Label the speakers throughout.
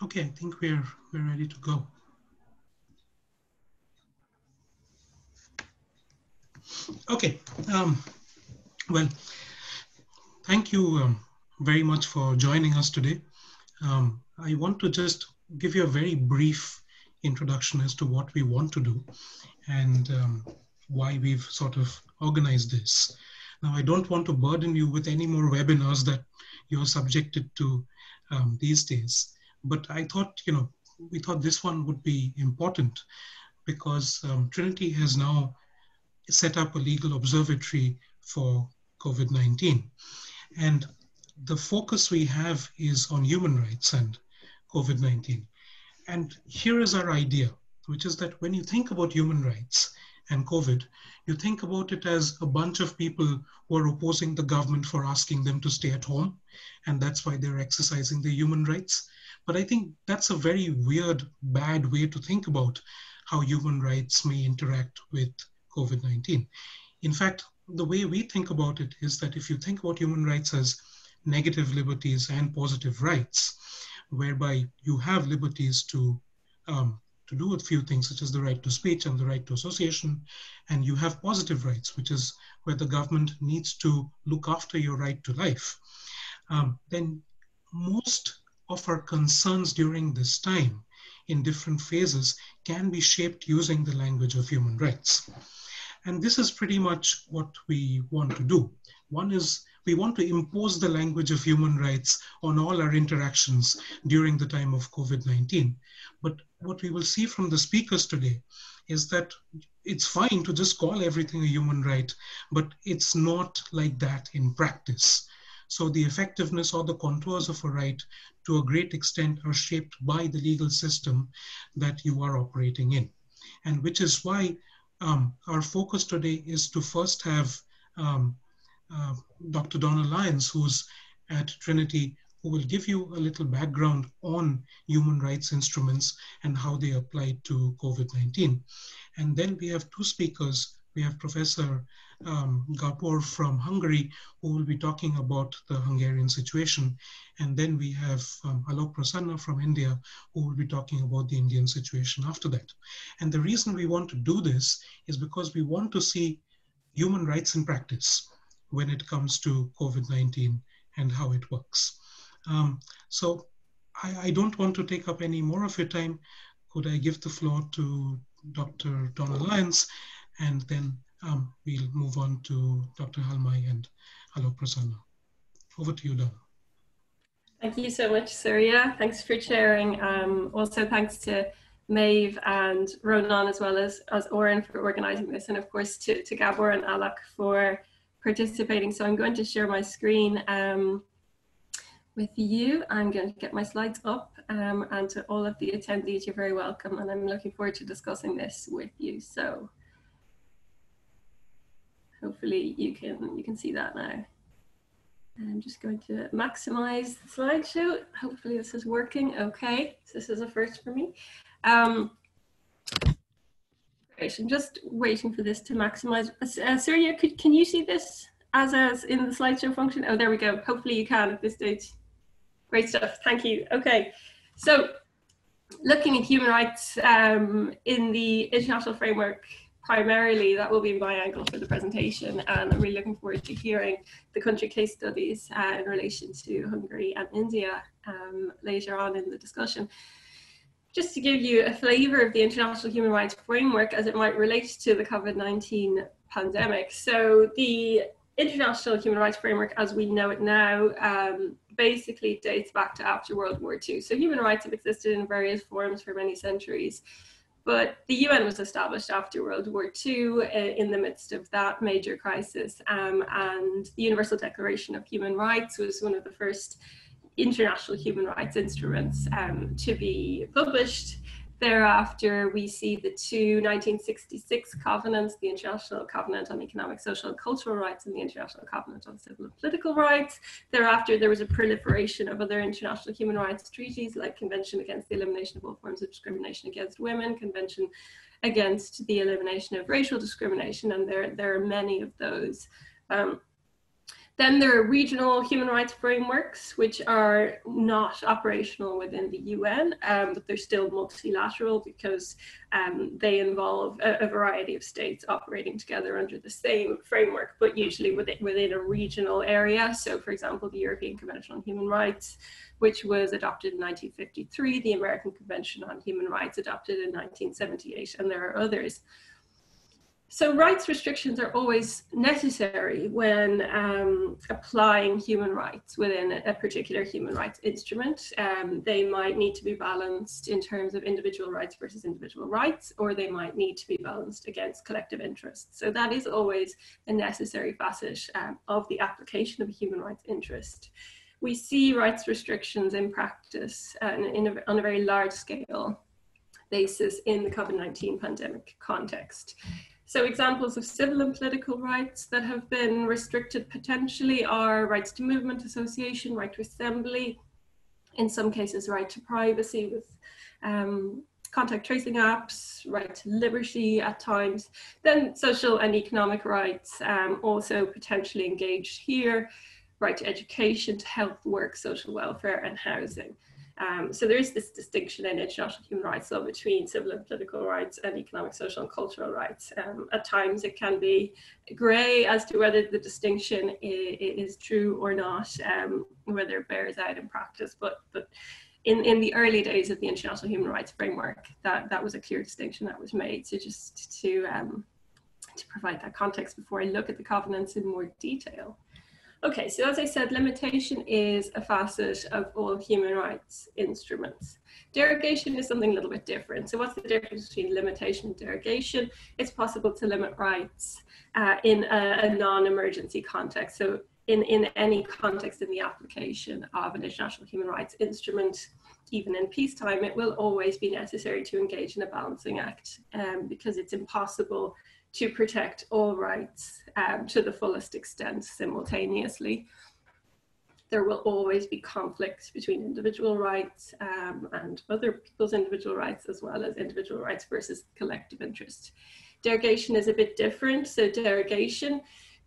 Speaker 1: Okay, I think we're we're ready to go. Okay, um, well, thank you um, very much for joining us today. Um, I want to just give you a very brief introduction as to what we want to do and um, why we've sort of organized this. Now, I don't want to burden you with any more webinars that you're subjected to um, these days, but I thought, you know, we thought this one would be important because um, Trinity has now set up a legal observatory for COVID 19. And the focus we have is on human rights and COVID 19. And here is our idea, which is that when you think about human rights and COVID, you think about it as a bunch of people who are opposing the government for asking them to stay at home, and that's why they're exercising their human rights. But I think that's a very weird, bad way to think about how human rights may interact with COVID 19. In fact, the way we think about it is that if you think about human rights as negative liberties and positive rights, whereby you have liberties to um, to do a few things, such as the right to speech and the right to association, and you have positive rights, which is where the government needs to look after your right to life. Um, then most of our concerns during this time in different phases can be shaped using the language of human rights. And this is pretty much what we want to do. One is we want to impose the language of human rights on all our interactions during the time of COVID 19. But what we will see from the speakers today is that it's fine to just call everything a human right, but it's not like that in practice. So the effectiveness or the contours of a right to a great extent are shaped by the legal system that you are operating in. And which is why um, our focus today is to first have um, uh, Dr. Donna Lyons, who's at Trinity, who will give you a little background on human rights instruments and how they apply to COVID-19. And then we have two speakers. We have Professor um, Gabor from Hungary, who will be talking about the Hungarian situation. And then we have um, Alok Prasanna from India, who will be talking about the Indian situation after that. And the reason we want to do this is because we want to see human rights in practice when it comes to COVID-19 and how it works. Um, so I, I, don't want to take up any more of your time. Could I give the floor to Dr. Donna Lyons and then um, we'll move on to Dr. Halmai and Alok Prasanna. Over to you, Donna.
Speaker 2: Thank you so much, Surya. Thanks for sharing. Um, also, thanks to Maeve and Ronan as well as, as Oren for organizing this, and of course to, to Gabor and Alok for participating. So I'm going to share my screen um, with you. I'm going to get my slides up um, and to all of the attendees, you're very welcome. And I'm looking forward to discussing this with you. So hopefully you can, you can see that now. I'm just going to maximize the slideshow. Hopefully this is working. Okay, so this is a first for me. Um, Great. I'm just waiting for this to maximize. Uh, Surya, could, can you see this as as in the slideshow function? Oh, there we go. Hopefully you can at this stage. Great stuff. Thank you. Okay. So looking at human rights um, in the international framework, primarily that will be my angle for the presentation. And I'm really looking forward to hearing the country case studies uh, in relation to Hungary and India um, later on in the discussion just to give you a flavor of the international human rights framework as it might relate to the COVID-19 pandemic. So the international human rights framework as we know it now um, basically dates back to after World War II. So human rights have existed in various forms for many centuries. But the UN was established after World War II uh, in the midst of that major crisis. Um, and the Universal Declaration of Human Rights was one of the first international human rights instruments um, to be published. Thereafter, we see the two 1966 covenants, the International Covenant on Economic, Social, and Cultural Rights and the International Covenant on Civil and Political Rights. Thereafter, there was a proliferation of other international human rights treaties like Convention Against the Elimination of All Forms of Discrimination Against Women, Convention Against the Elimination of Racial Discrimination, and there, there are many of those. Um, Then there are regional human rights frameworks, which are not operational within the UN, um, but they're still multilateral because um, they involve a, a, variety of states operating together under the same framework, but usually within, within a regional area. So, for example, the European Convention on Human Rights, which was adopted in 1953, the American Convention on Human Rights adopted in 1978, and there are others. So rights restrictions are always necessary when um, applying human rights within a, particular human rights instrument. Um, they might need to be balanced in terms of individual rights versus individual rights, or they might need to be balanced against collective interests. So that is always a necessary facet um, of the application of a human rights interest. We see rights restrictions in practice uh, in a, on a very large scale basis in the COVID-19 pandemic context. So examples of civil and political rights that have been restricted potentially are rights to movement, association, right to assembly, in some cases right to privacy with um, contact tracing apps, right to liberty at times, then social and economic rights um, also potentially engaged here, right to education, to health, work, social welfare and housing. Um, so there is this distinction in international human rights law between civil and political rights and economic, social, and cultural rights. Um, at times it can be grey as to whether the distinction is, is true or not, um, whether it bears out in practice. But but in, in the early days of the international human rights framework, that, that was a clear distinction that was made. So just to um, to provide that context before I look at the covenants in more detail. Okay, so as I said, limitation is a facet of all human rights instruments. Derogation is something a little bit different. So what's the difference between limitation and derogation? It's possible to limit rights uh, in a, a non-emergency context. So in, in any context in the application of an international human rights instrument, even in peacetime, it will always be necessary to engage in a balancing act um, because it's impossible to protect all rights um, to the fullest extent simultaneously. There will always be conflicts between individual rights um, and other people's individual rights, as well as individual rights versus collective interest. Derogation is a bit different. So, derogation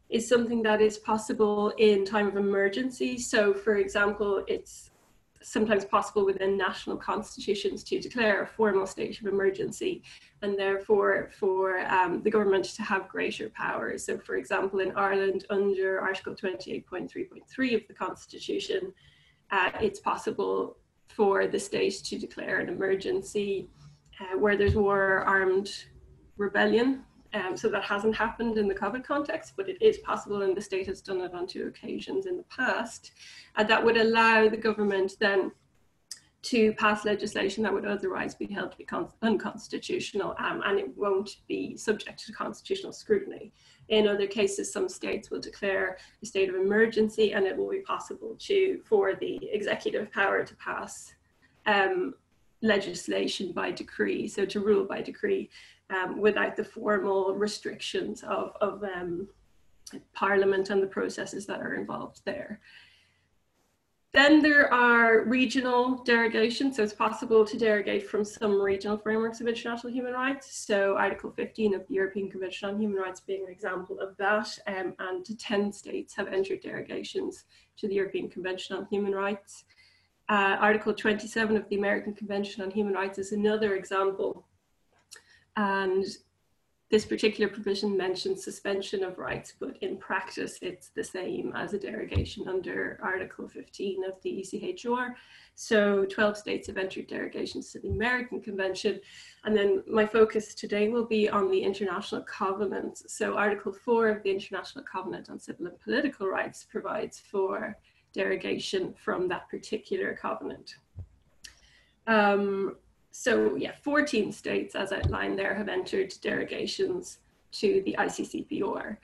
Speaker 2: is something that is possible in time of emergency. So, for example, it's sometimes possible within national constitutions to declare a formal state of emergency and therefore for um, the government to have greater powers. So, for example, in Ireland, under Article 28.3.3 of the Constitution, uh, it's possible for the state to declare an emergency uh, where there's war, or armed rebellion. Um, so that hasn't happened in the COVID context, but it is possible, and the state has done it on two occasions in the past. And that would allow the government then to pass legislation that would otherwise be held to be unconstitutional um, and it won't be subject to constitutional scrutiny. In other cases, some states will declare a state of emergency and it will be possible to, for the executive power to pass um, legislation by decree, so to rule by decree um, without the formal restrictions of, of um, parliament and the processes that are involved there. Then there are regional derogations, so it's possible to derogate from some regional frameworks of international human rights. So Article 15 of the European Convention on Human Rights being an example of that, um, and 10 states have entered derogations to the European Convention on Human Rights. Uh, Article 27 of the American Convention on Human Rights is another example. And this particular provision mentions suspension of rights, but in practice, it's the same as a derogation under Article 15 of the ECHR. So 12 states have entered derogations to the American Convention. And then my focus today will be on the international covenants. So Article 4 of the International Covenant on Civil and Political Rights provides for derogation from that particular covenant. Um, so yeah, 14 states, as outlined there, have entered derogations to the ICCPR.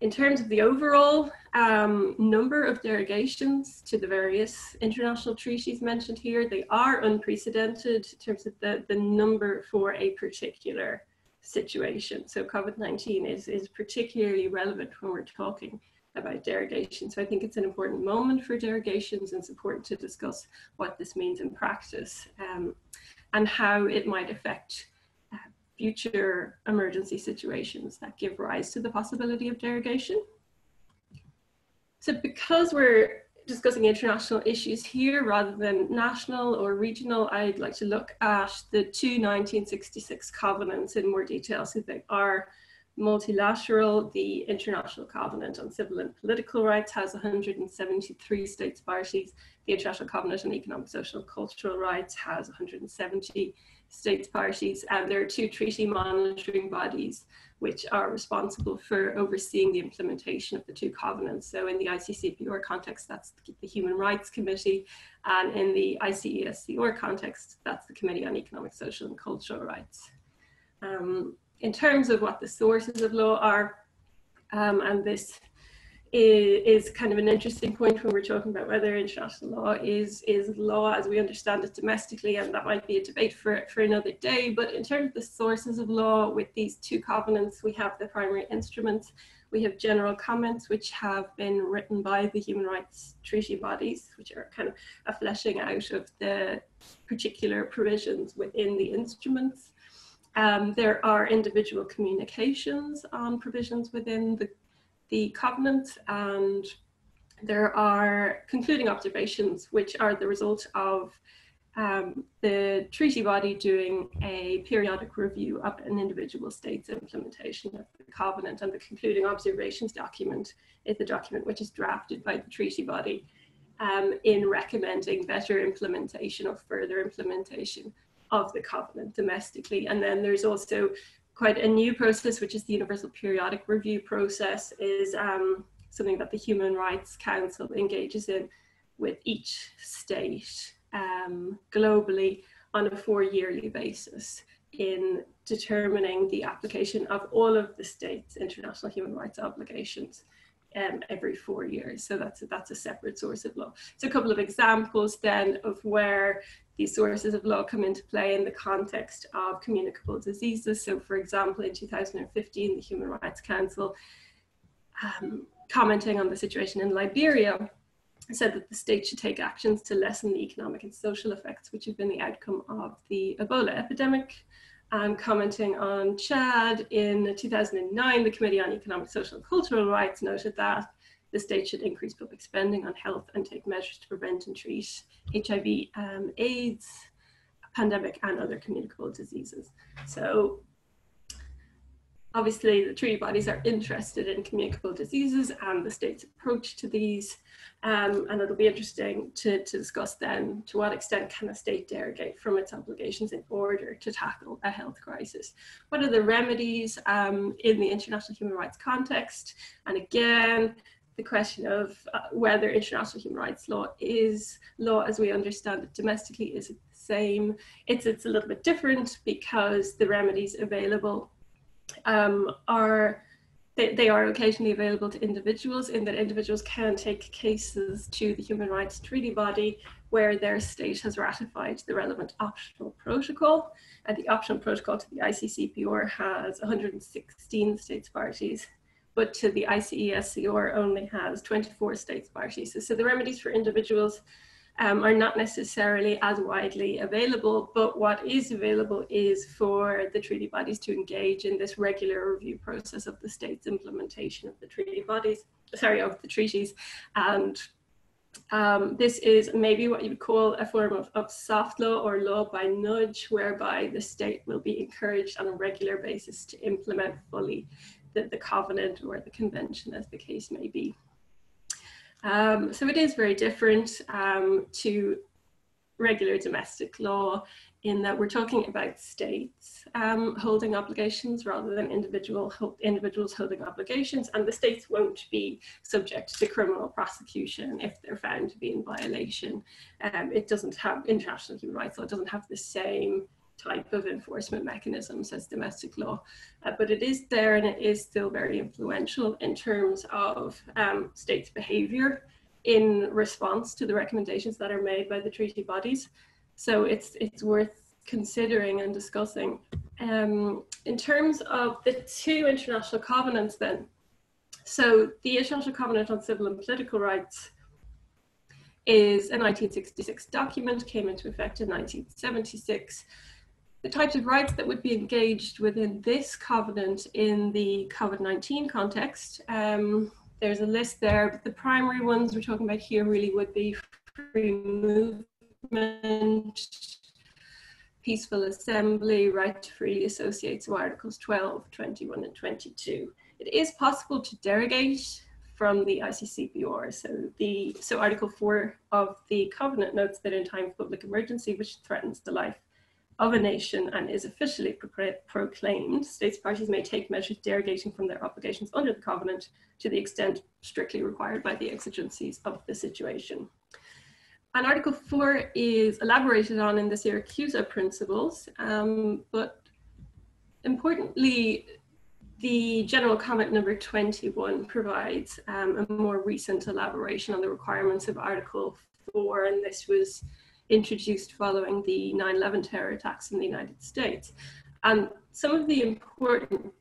Speaker 2: In terms of the overall um, number of derogations to the various international treaties mentioned here, they are unprecedented in terms of the, the number for a particular situation. So COVID-19 is, is particularly relevant when we're talking about derogation. So I think it's an important moment for derogations and it's important to discuss what this means in practice. Um, and how it might affect uh, future emergency situations that give rise to the possibility of derogation. So because we're discussing international issues here rather than national or regional, I'd like to look at the two 1966 covenants in more detail. So they are multilateral. The International Covenant on Civil and Political Rights has 173 states parties. The International Covenant on Economic, Social, and Cultural Rights has 170 states parties. And there are two treaty monitoring bodies which are responsible for overseeing the implementation of the two covenants. So in the ICCPR context, that's the Human Rights Committee, and in the ICESCR context, that's the Committee on Economic, Social and Cultural Rights. Um, in terms of what the sources of law are, um, and this is, kind of an interesting point when we're talking about whether international law is is law as we understand it domestically, and that might be a debate for for another day. But in terms of the sources of law, with these two covenants, we have the primary instruments, we have general comments which have been written by the human rights treaty bodies, which are kind of a fleshing out of the particular provisions within the instruments. Um, there are individual communications on provisions within the, the covenant, and there are concluding observations, which are the result of um, the treaty body doing a periodic review of an individual state's implementation of the covenant. And the concluding observations document is the document which is drafted by the treaty body um, in recommending better implementation or further implementation of the covenant domestically. And then there's also quite a new process, which is the Universal Periodic Review process, is um, something that the Human Rights Council engages in with each state um, globally on a four yearly basis in determining the application of all of the states' international human rights obligations um, every four years. So that's a, that's a separate source of law. So a couple of examples then of where these sources of law come into play in the context of communicable diseases. So for example, in 2015, the Human Rights Council um, commenting on the situation in Liberia said that the state should take actions to lessen the economic and social effects which have been the outcome of the Ebola epidemic and commenting on Chad in 2009, the Committee on Economic, Social and Cultural Rights noted that the state should increase public spending on health and take measures to prevent and treat HIV, um, AIDS, pandemic, and other communicable diseases. So Obviously, the treaty bodies are interested in communicable diseases and the state's approach to these. Um, and it'll be interesting to, to discuss then to what extent can a state derogate from its obligations in order to tackle a health crisis. What are the remedies um, in the international human rights context? And again, the question of uh, whether international human rights law is law as we understand it domestically is it the same it's it's a little bit different because the remedies available um, are they, they are occasionally available to individuals in that individuals can take cases to the human rights treaty body where their state has ratified the relevant optional protocol. And the optional protocol to the ICCPR has 116 states parties but to the ICESCR only has 24 states parties. So, so the remedies for individuals um, are not necessarily as widely available, but what is available is for the treaty bodies to engage in this regular review process of the state's implementation of the treaty bodies, sorry, of the treaties. And um, this is maybe what you would call a form of, of soft law or law by nudge, whereby the state will be encouraged on a regular basis to implement fully the, the covenant or the convention, as the case may be. Um, so it is very different um, to regular domestic law in that we're talking about states um, holding obligations rather than individual individuals holding obligations, and the states won't be subject to criminal prosecution if they're found to be in violation. Um, it doesn't have international human rights law; it doesn't have the same type of enforcement mechanisms as domestic law. Uh, but it is there and it is still very influential in terms of um, states' behavior in response to the recommendations that are made by the treaty bodies. So it's, it's worth considering and discussing. Um, in terms of the two international covenants then, so the International Covenant on Civil and Political Rights is a 1966 document, came into effect in 1976 the types of rights that would be engaged within this covenant in the COVID 19 context um, there's a list there. but The primary ones we're talking about here really would be free movement, peaceful assembly, right to freely associate, so Articles 12, 21, and 22. It is possible to derogate from the ICCPR. So the so Article 4 of the Covenant notes that in time of public emergency which threatens the life of a nation and is officially pro proclaimed, states parties may take measures derogating from their obligations under the Covenant to the extent strictly required by the exigencies of the situation. And Article 4 is elaborated on in the Siracusa principles, um, but importantly, the general comment number 21 provides um, a more recent elaboration on the requirements of Article 4, and this was introduced following the 9 11 terror attacks in the United States. And some of the important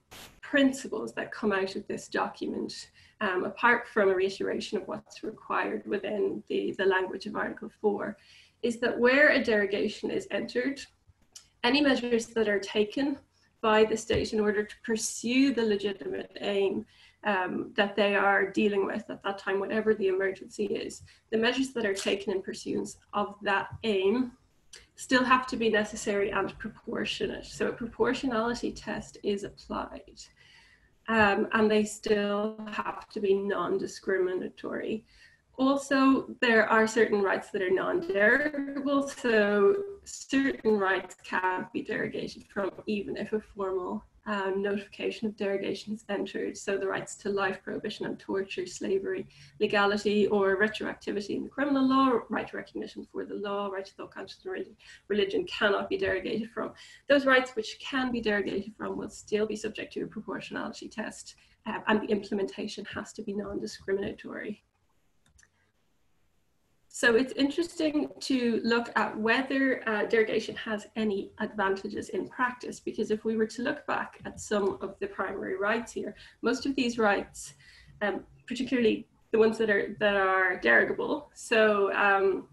Speaker 2: principles that come out of this document, um, apart from a reiteration of what's required within the, the language of Article 4, is that where a derogation is entered, any measures that are taken by the state in order to pursue the legitimate aim um, that they are dealing with at that time, whatever the emergency is. The measures that are taken in pursuance of that aim still have to be necessary and proportionate. So a proportionality test is applied. Um, and they still have to be non-discriminatory. Also, there are certain rights that are non-derogable, so certain rights can't be derogated from even if a formal um, notification of derogation is entered. So the rights to life, prohibition and torture, slavery, legality or retroactivity in the criminal law, right to recognition for the law, right to thought, conscience and religion, cannot be derogated from. Those rights which can be derogated from will still be subject to a proportionality test uh, and the implementation has to be non-discriminatory. So it's interesting to look at whether uh, derogation has any advantages in practice, because if we were to look back at some of the primary rights here, most of these rights, um, particularly the ones that are that are derogable, so um,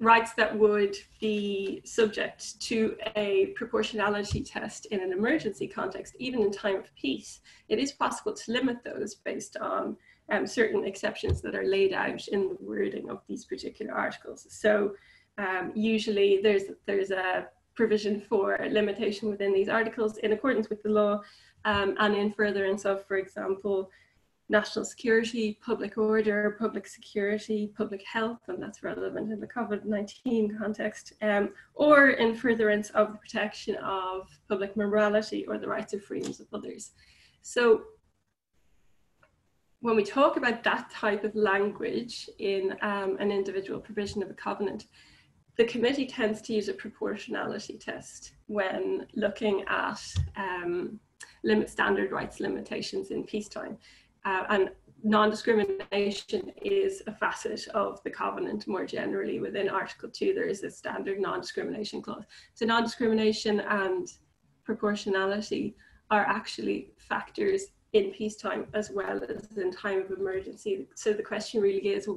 Speaker 2: rights that would be subject to a proportionality test in an emergency context, even in time of peace, it is possible to limit those based on um, certain exceptions that are laid out in the wording of these particular articles. So um, usually there's, there's a provision for limitation within these articles in accordance with the law um, and in furtherance of, for example, national security, public order, public security, public health, and that's relevant in the COVID-19 context, um, or in furtherance of the protection of public morality or the rights or freedoms of others. So when we talk about that type of language in um, an individual provision of a covenant, the committee tends to use a proportionality test when looking at um, limit standard rights limitations in peacetime. Uh, and non-discrimination is a facet of the covenant more generally within article 2 there is a standard non-discrimination clause so non-discrimination and proportionality are actually factors in peacetime as well as in time of emergency. So the question really is,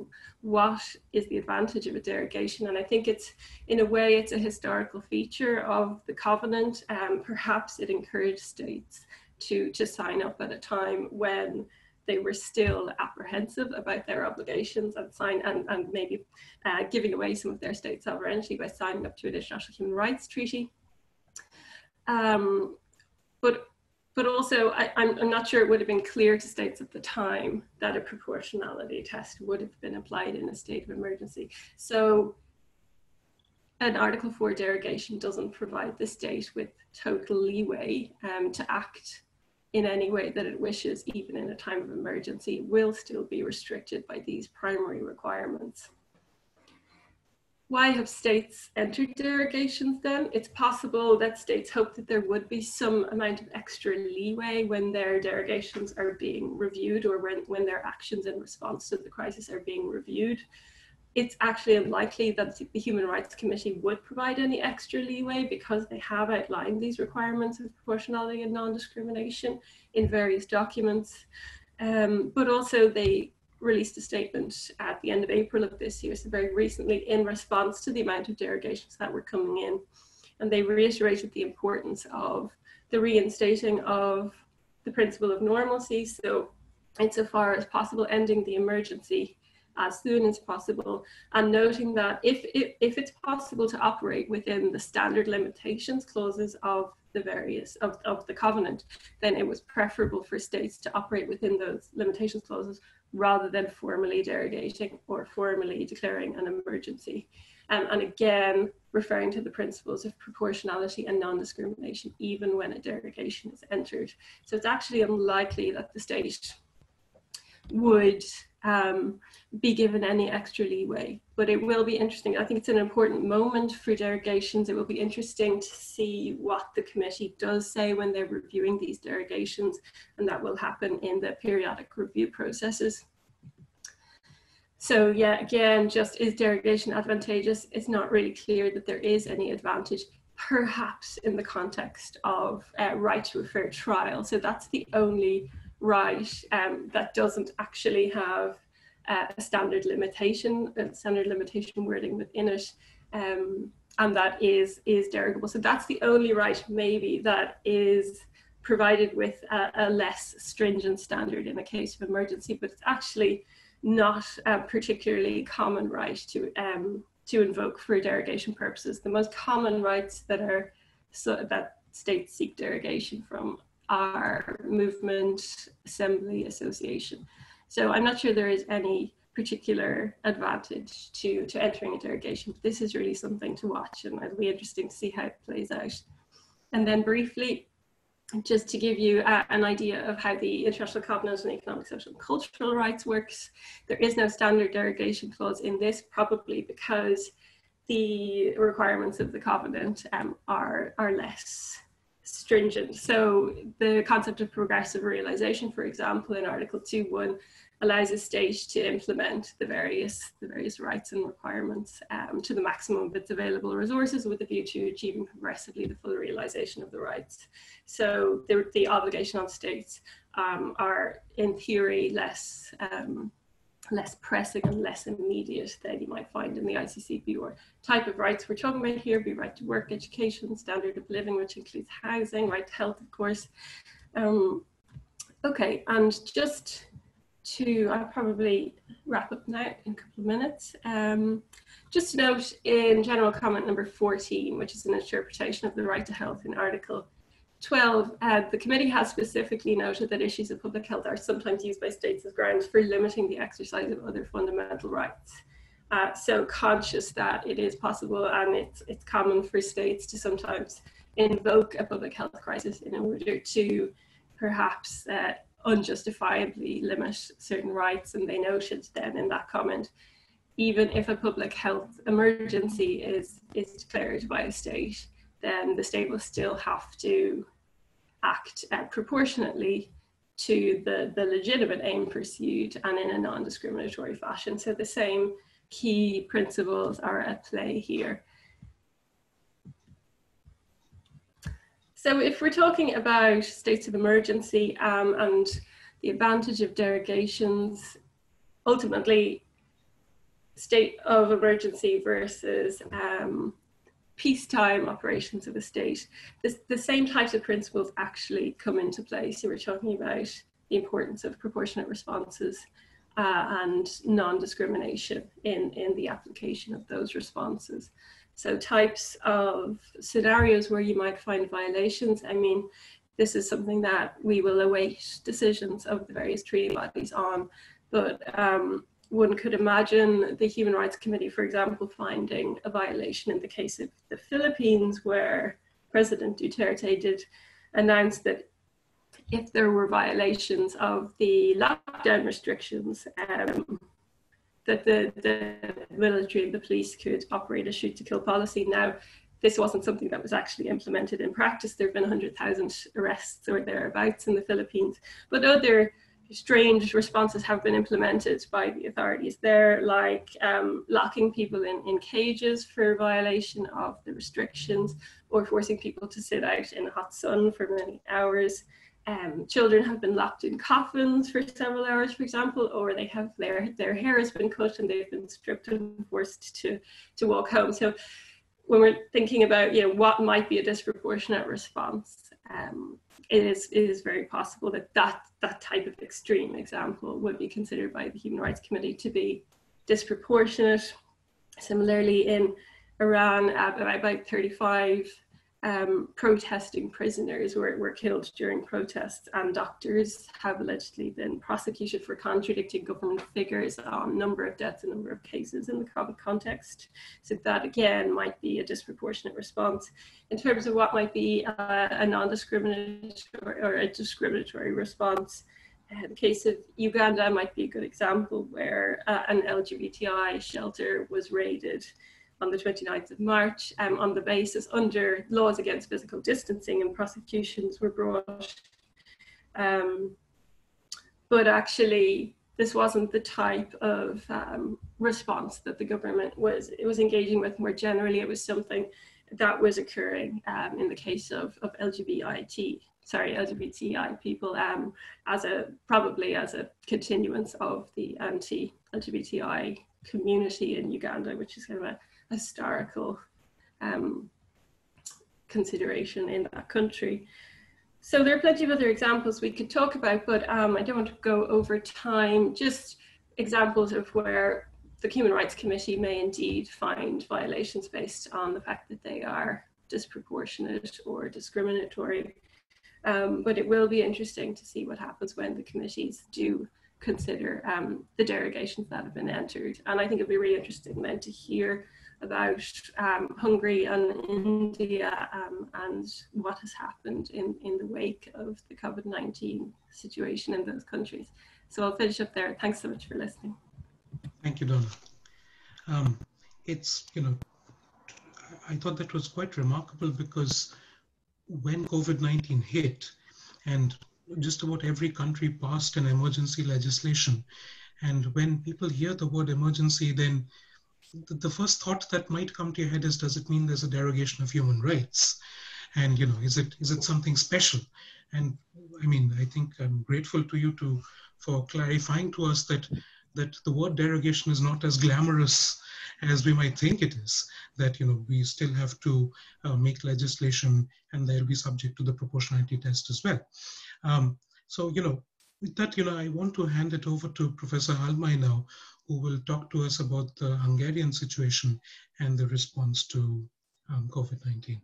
Speaker 2: what is the advantage of a derogation? And I think it's, in a way, it's a historical feature of the covenant. Um, perhaps it encouraged states to, to sign up at a time when they were still apprehensive about their obligations and sign and, and maybe uh, giving away some of their state sovereignty by signing up to an international human rights treaty. Um, but but also I, am not sure it would have been clear to states at the time that a proportionality test would have been applied in a state of emergency. So an Article 4 derogation doesn't provide the state with total leeway um, to act in any way that it wishes, even in a time of emergency, will still be restricted by these primary requirements. Why have states entered derogations then? It's possible that states hope that there would be some amount of extra leeway when their derogations are being reviewed or when, when their actions in response to the crisis are being reviewed. It's actually unlikely that the Human Rights Committee would provide any extra leeway because they have outlined these requirements of proportionality and non-discrimination in various documents. Um, but also they released a statement at the end of April of this year, so very recently, in response to the amount of derogations that were coming in. And they reiterated the importance of the reinstating of the principle of normalcy. So insofar as possible, ending the emergency as soon as possible and noting that if, if, if it's possible to operate within the standard limitations clauses of the various of, of the covenant, then it was preferable for states to operate within those limitations clauses rather than formally derogating or formally declaring an emergency. Um, and again, referring to the principles of proportionality and non-discrimination, even when a derogation is entered. So it's actually unlikely that the state would um, be given any extra leeway. But it will be interesting. I think it's an important moment for derogations. It will be interesting to see what the committee does say when they're reviewing these derogations, and that will happen in the periodic review processes. So yeah, again, just is derogation advantageous? It's not really clear that there is any advantage, perhaps in the context of uh, right to a fair trial. So that's the only right um, that doesn't actually have uh, a standard limitation, a standard limitation wording within it, um, and that is is derogable. So that's the only right maybe that is provided with a, a less stringent standard in a case of emergency, but it's actually not a particularly common right to um, to invoke for derogation purposes. The most common rights that are so that states seek derogation from are movement, assembly, association. So I'm not sure there is any particular advantage to, to entering a derogation. But this is really something to watch and it'll be interesting to see how it plays out. And then briefly, just to give you uh, an idea of how the International Covenant on Economic, Social and Cultural Rights works, there is no standard derogation clause in this, probably because the requirements of the covenant um, are, are less stringent. So the concept of progressive realization, for example, in Article 2.1 allows a state to implement the various the various rights and requirements um, to the maximum of its available resources with a view to achieving progressively the full realization of the rights. So the, the obligation on states um, are in theory less um, less pressing and less immediate than you might find in the ICCPR type of rights we're talking about here be right to work, education, standard of living, which includes housing, right to health, of course. Um, okay, and just to, I'll probably wrap up now in a couple of minutes. Um, just to note in general comment number 14, which is an interpretation of the right to health in Article 12, uh, the committee has specifically noted that issues of public health are sometimes used by states as grounds for limiting the exercise of other fundamental rights. Uh, so conscious that it is possible and it's, it's common for states to sometimes invoke a public health crisis in order to perhaps uh, unjustifiably limit certain rights. And they noted then in that comment, even if a public health emergency is, is declared by a state, then the state will still have to act uh, proportionately to the, the legitimate aim pursued and in a non-discriminatory fashion. So the same key principles are at play here. So if we're talking about states of emergency um, and the advantage of derogations, ultimately state of emergency versus um, peacetime operations of the state, the same types of principles actually come into play. So we're talking about the importance of proportionate responses uh, and non-discrimination in, in the application of those responses. So types of scenarios where you might find violations, I mean, this is something that we will await decisions of the various treaty bodies on, but um, one could imagine the Human Rights Committee, for example, finding a violation in the case of the Philippines, where President Duterte did announce that if there were violations of the lockdown restrictions, um, that the, the military and the police could operate a shoot to kill policy. Now, this wasn't something that was actually implemented in practice. There have been 100,000 arrests or thereabouts in the Philippines, but other strange responses have been implemented by the authorities there, like um, locking people in, in cages for violation of the restrictions or forcing people to sit out in the hot sun for many hours. Um, children have been locked in coffins for several hours, for example, or they have their, their hair has been cut and they've been stripped and forced to, to walk home. So when we're thinking about you know what might be a disproportionate response, um, it is it is very possible that that that type of extreme example would be considered by the Human Rights Committee to be disproportionate. Similarly, in Iran, uh, about 35 um, protesting prisoners were, were killed during protests, and doctors have allegedly been prosecuted for contradicting government figures on number of deaths and number of cases in the COVID context. So that again might be a disproportionate response. In terms of what might be uh, a non-discriminatory or a discriminatory response, uh, the case of Uganda might be a good example where uh, an LGBTI shelter was raided on the 29th of March um, on the basis under laws against physical distancing and prosecutions were brought. Um, but actually, this wasn't the type of um, response that the government was it was engaging with more generally. It was something that was occurring um, in the case of, of LGBTI, sorry, LGBTI people um, as a probably as a continuance of the anti-LGBTI community in Uganda, which is kind of a historical um, consideration in that country. So there are plenty of other examples we could talk about, but um, I don't want to go over time. Just examples of where the Human Rights Committee may indeed find violations based on the fact that they are disproportionate or discriminatory. Um, but it will be interesting to see what happens when the committees do consider um, the derogations that have been entered. And I think it'll be really interesting then to hear about um, Hungary and India um, and what has happened in, in the wake of the COVID 19 situation in those countries. So I'll finish up there. Thanks so much for listening.
Speaker 1: Thank you, Donna. Um, it's, you know, I thought that was quite remarkable because when COVID 19 hit and just about every country passed an emergency legislation, and when people hear the word emergency, then the first thought that might come to your head is does it mean there's a derogation of human rights? And you know is it is it something special? And i mean i think i'm grateful to you to for clarifying to us that that the word derogation is not as glamorous as we might think it is that you know we still have to uh, make legislation and they'll be subject to the proportionality test as well. Um, so you know with that you know i want to hand it over to professor Halmai now who will talk to us about the Hungarian situation and the response to um, COVID-19.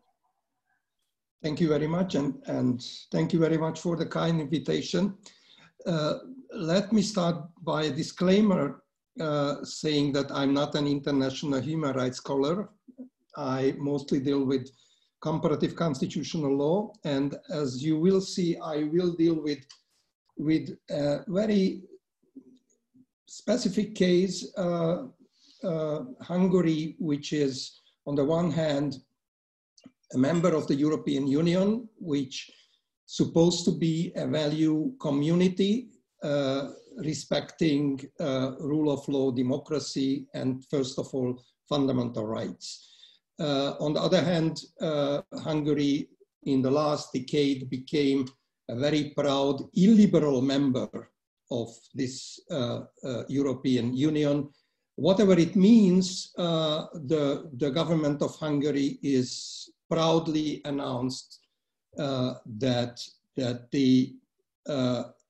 Speaker 3: Thank you very much, and, and thank you very much for the kind invitation. Uh, let me start by a disclaimer uh, saying that I'm not an international human rights scholar. I mostly deal with comparative constitutional law, and as you will see, I will deal with with a very specific case, uh, uh, Hungary, which is on the one hand, a member of the European Union, which supposed to be a value community uh, respecting uh, rule of law, democracy, and first of all, fundamental rights. Uh, on the other hand, uh, Hungary in the last decade became a very proud illiberal member of this uh, uh, European Union. Whatever it means, uh, the, the government of Hungary is proudly announced that, that they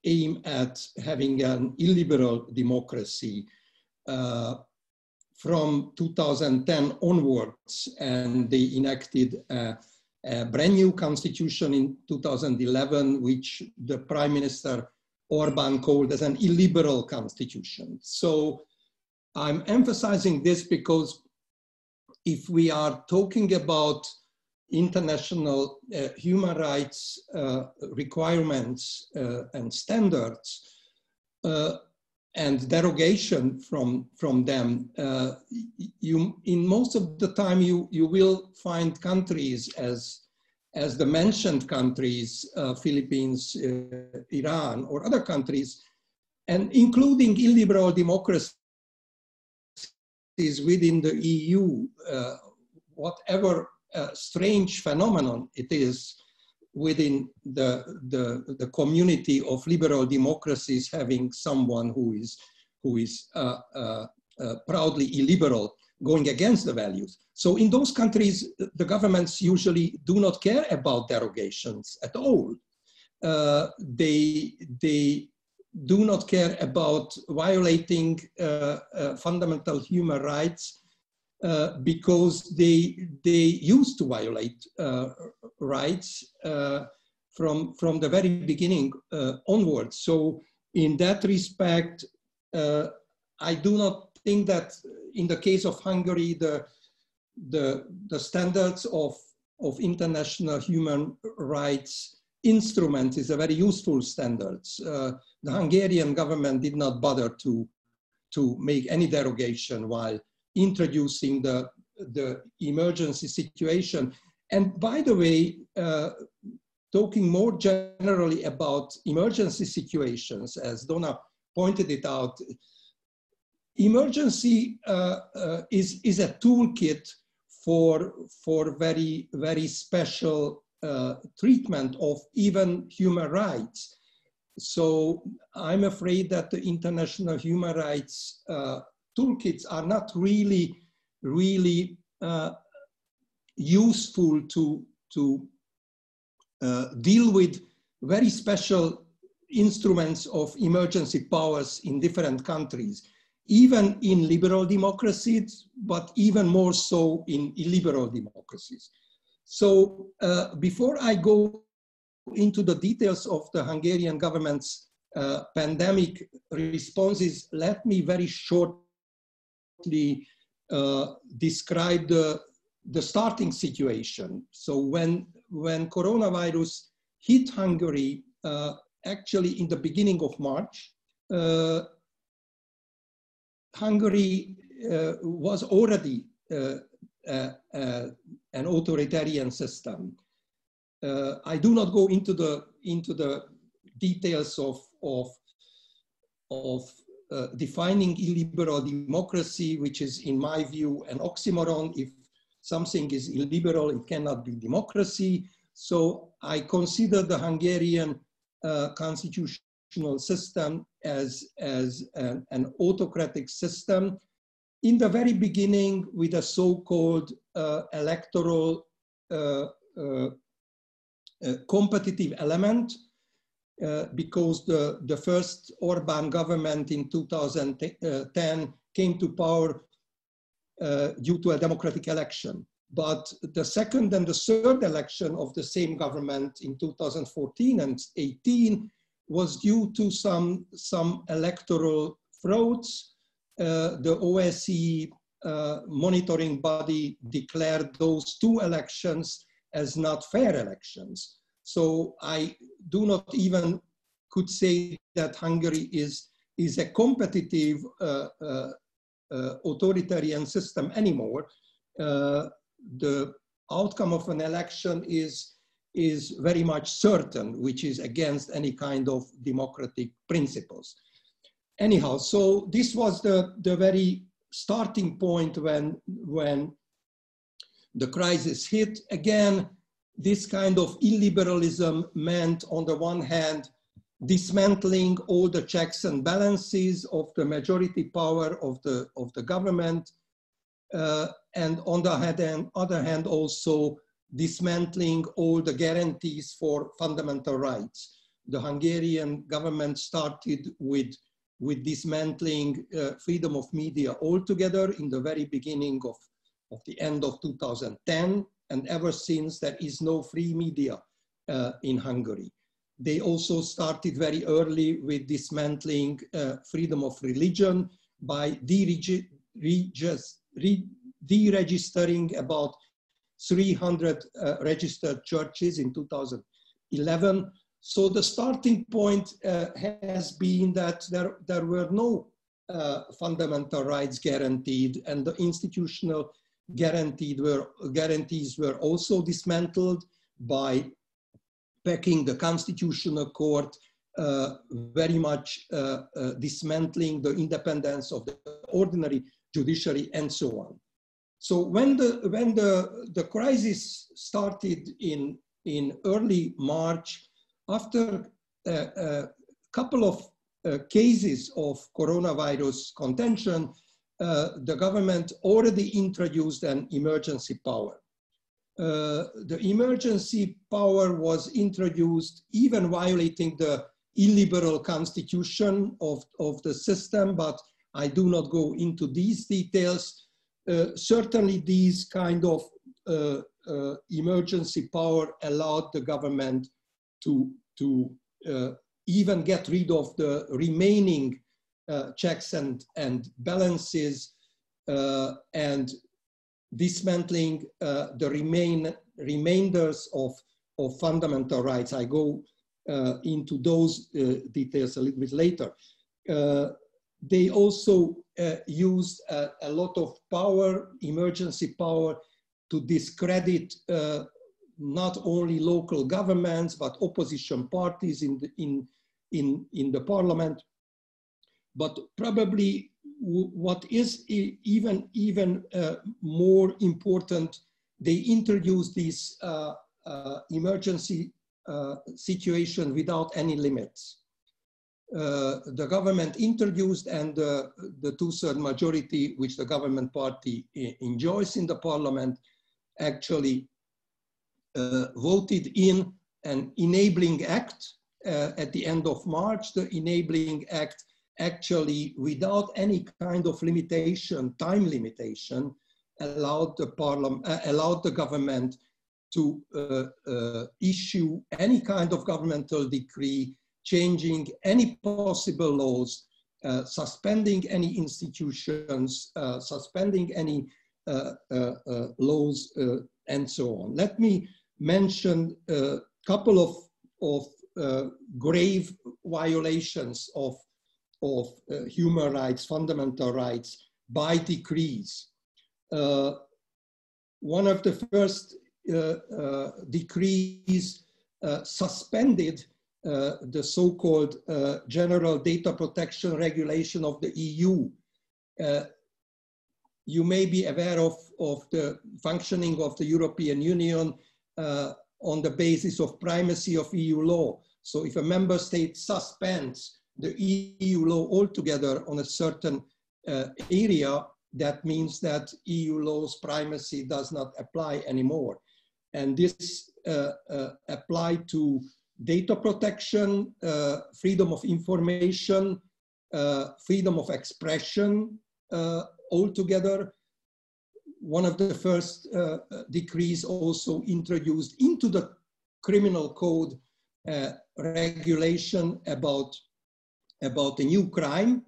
Speaker 3: aim at having an illiberal democracy uh, from 2010 onwards, and they enacted a, a, brand new constitution in 2011, which the prime minister Orban called as an illiberal constitution. So I'm emphasizing this because if we are talking about international uh, human rights uh, requirements uh, and standards uh, and derogation from, from them, uh, you, in most of the time you, you will find countries as as the mentioned countries, uh, Philippines, uh, Iran, or other countries, and including illiberal democracies within the EU, uh, whatever uh, strange phenomenon it is within the, the, the community of liberal democracies having someone who is, who is uh, uh, proudly illiberal. Going against the values. So in those countries, the governments usually do not care about derogations at all. Uh, they, they do not care about violating uh, uh, fundamental human rights uh, because they, they used to violate uh, rights uh, from, from the very beginning onwards. So in that respect, I do not think that in the case of Hungary, the, the, the standards of, of international human rights instrument is a very useful standards. Uh, the Hungarian government did not bother to, to make any derogation while introducing the, the emergency situation. And by the way, uh, talking more generally about emergency situations, as Donna pointed it out, emergency uh, uh, is, is a toolkit for, for very, very special uh, treatment of even human rights. So I'm afraid that the international human rights uh, toolkits are not really, really uh, useful to, to uh, deal with very special instruments of emergency powers in different countries even in liberal democracies, but even more so in illiberal democracies. So uh, before I go into the details of the Hungarian government's uh, pandemic responses, let me very shortly uh, describe the, the starting situation. So when, when coronavirus hit Hungary, uh, actually in the beginning of March, uh, Hungary uh, was already uh, uh, an authoritarian system. I do not go into the into the details of of of uh, defining illiberal democracy, which is, in my view, an oxymoron. If something is illiberal, it cannot be democracy. So I consider the Hungarian uh, constitution system as, as an, an, autocratic system. In the very beginning, with a so-called uh, electoral uh, uh, uh competitive element, uh, because the, the first Orban government in 2010 came to power uh, due to a democratic election. But the second and the third election of the same government in 2014 and 18 was due to some, some electoral frauds. Uh, the OSCE uh, monitoring body declared those two elections as not fair elections. So I do not even could say that Hungary is, is a competitive uh, uh, uh authoritarian system anymore. Uh, the outcome of an election is is very much certain, which is against any kind of democratic principles. Anyhow, so this was the, the very starting point when, when the crisis hit. Again, this kind of illiberalism meant, on the one hand, dismantling all the checks and balances of the majority power of the, of the government, uh, and on the other hand, also dismantling all the guarantees for fundamental rights. The Hungarian government started with, with dismantling uh, freedom of media altogether in the very beginning of, of the end of 2010. And ever since, there is no free media uh, in Hungary. They also started very early with dismantling uh, freedom of religion by deregistering about 300 uh, registered churches in 2011. So the starting point uh, has been that there, there were no uh, fundamental rights guaranteed and the institutional guaranteed were, guarantees were also dismantled by packing the constitutional court uh, very much uh, uh, dismantling the independence of the ordinary judiciary and so on. So when the, when the, the crisis started in, in early March, after a, a couple of uh, cases of coronavirus contention, the government already introduced an emergency power. Uh, the emergency power was introduced even violating the illiberal constitution of, of the system, but I do not go into these details. Uh, certainly these kind of uh, uh emergency power allowed the government to, to even get rid of the remaining checks and, and balances and dismantling uh, the remain, remainders of, of fundamental rights. I go uh, into those uh, details a little bit later. They also uh, used a, a, lot of power, emergency power, to discredit uh, not only local governments, but opposition parties in the, in, in, in the parliament. But probably what is even, even uh, more important, they introduced this uh, uh, emergency uh, situation without any limits. Uh, the government introduced and uh, the two-third majority which the government party enjoys in the parliament actually voted in an enabling act at the end of March. The enabling act actually, without any kind of limitation, time limitation, allowed the parliament, uh, allowed the government to uh, uh, issue any kind of governmental decree, changing any possible laws, uh, suspending any institutions, uh, suspending any uh, laws, and so on. Let me mention a couple of, of grave violations of of uh, human rights, fundamental rights by decrees. Uh, one of the first uh, uh decrees uh, suspended uh, the so-called General Data Protection Regulation of the EU. you may be aware of, of the functioning of the European Union on the basis of primacy of EU law. So if a member state suspends the EU law altogether on a certain uh, area, that means that EU law's primacy does not apply anymore. And this uh, uh, applied to data protection, uh, freedom of information, uh, freedom of expression uh, altogether. One of the first decrees also introduced into the criminal code regulation about about a new crime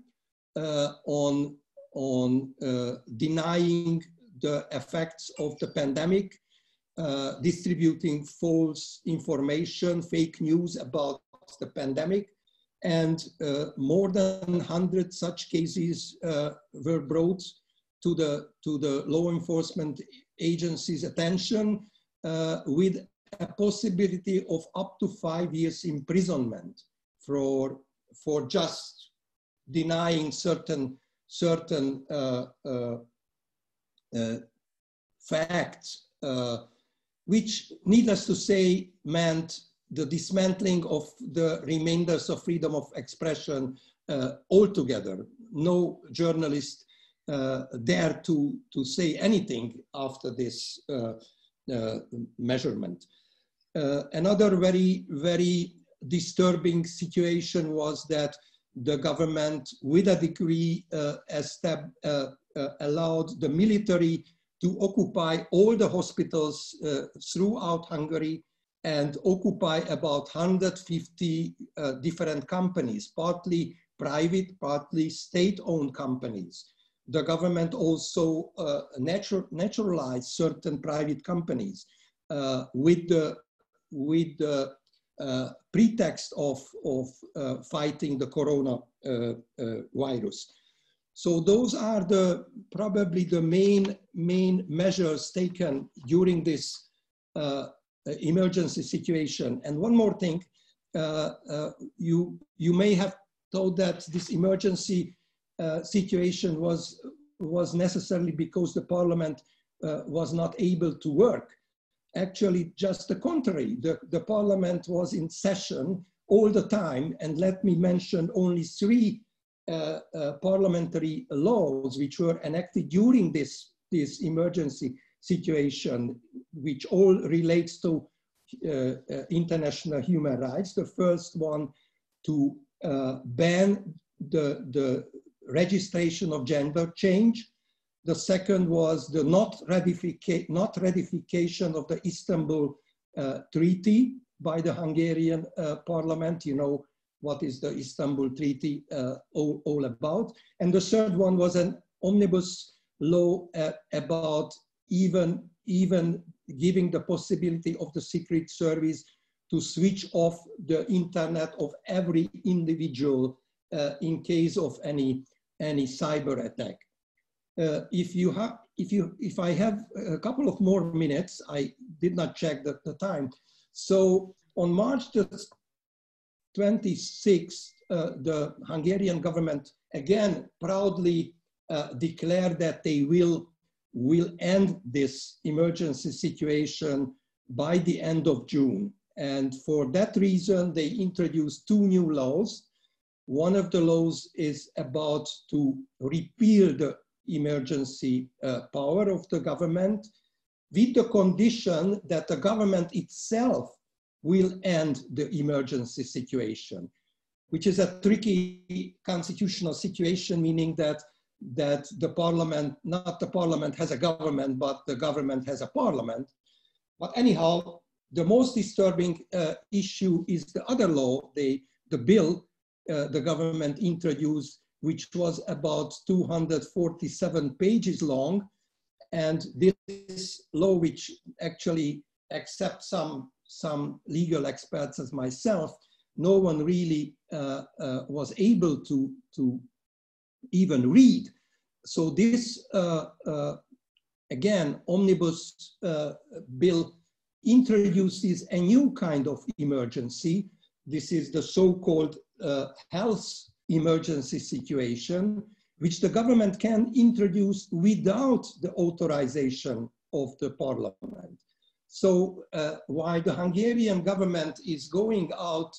Speaker 3: uh, on, on uh, denying the effects of the pandemic, uh, distributing false information, fake news about the pandemic. And uh, more than 100 such cases uh, were brought to the, to the law enforcement agency's attention uh, with a possibility of up to five years imprisonment for for just denying certain certain uh, facts, which, needless to say, meant the dismantling of the remainders of freedom of expression uh, altogether. No journalist uh, dare to, to say anything after this measurement. another very, very disturbing situation was that the government, with a decree, uh, uh, uh, allowed the military to occupy all the hospitals uh, throughout Hungary and occupy about 150 uh, different companies, partly private, partly state-owned companies. The government also uh, natu- naturalized certain private companies with the with the uh, pretext of, of uh, fighting the corona uh, virus. So those are the probably the main main measures taken during this uh, uh, emergency situation. And one more thing, uh, you you may have thought that this emergency situation was was necessarily because the parliament uh, was not able to work actually just the contrary. The, the parliament was in session all the time. And let me mention only three uh, uh, parliamentary laws which were enacted during this, this emergency situation, which all relates to uh, uh, international human rights. The first one to uh, ban the, the registration of gender change. The second was the not, ratifica not ratification of the Istanbul Treaty by the Hungarian parliament. You know what is the Istanbul Treaty uh, all, all, about. And the third one was an omnibus law uh, about even, even giving the possibility of the Secret Service to switch off the internet of every individual uh, in case of any, any cyber attack. Uh, if you have, if you, if I have a couple of more minutes, I did not check the, the time. So on March the 26th, uh, the Hungarian government again proudly uh, declared that they will will end this emergency situation by the end of June. And for that reason, they introduced two new laws. One of the laws is about to repeal the emergency uh, power of the government with the condition that the government itself will end the emergency situation, which is a tricky constitutional situation, meaning that that the parliament, not the parliament has a government, but the government has a parliament. But anyhow, the most disturbing uh, issue is the other law, the, the bill uh, the government introduced, which was about 247 pages long. And this law, which actually, except some, some legal experts as myself, no one really uh, uh was able to, to even read. So this, uh, uh, again, omnibus uh, bill introduces a new kind of emergency. This is the so-called health emergency situation, which the government can introduce without the authorization of the parliament. So uh, while the Hungarian government is going out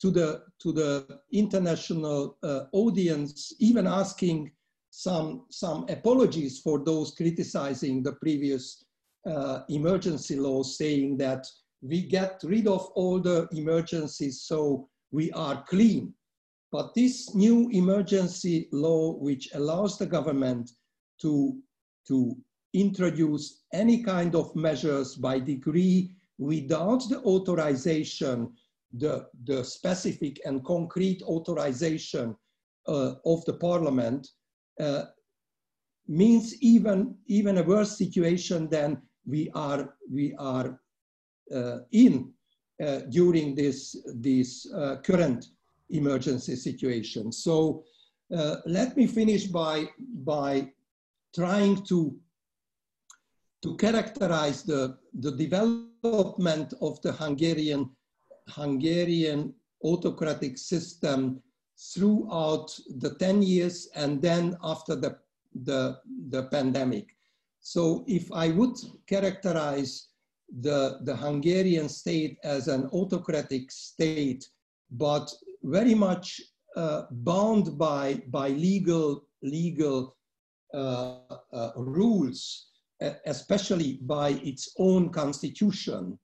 Speaker 3: to the, to the international uh, audience, even asking some, some apologies for those criticizing the previous uh, emergency laws, saying that we get rid of all the emergencies so we are clean. But this new emergency law, which allows the government to, to introduce any kind of measures by degree without the authorization the, the specific and concrete authorization uh, of the parliament uh, means even, even a worse situation than we are, we are uh, in uh, during this, this uh, current emergency situation. So uh, let me finish by, by trying to, to characterize the, the development of the Hungarian Hungarian autocratic system throughout the 10 years and then after the, the, the pandemic. So if I would characterize the, the Hungarian state as an autocratic state, but very much uh, bound by, by legal, legal uh, uh, rules, especially by its own constitution,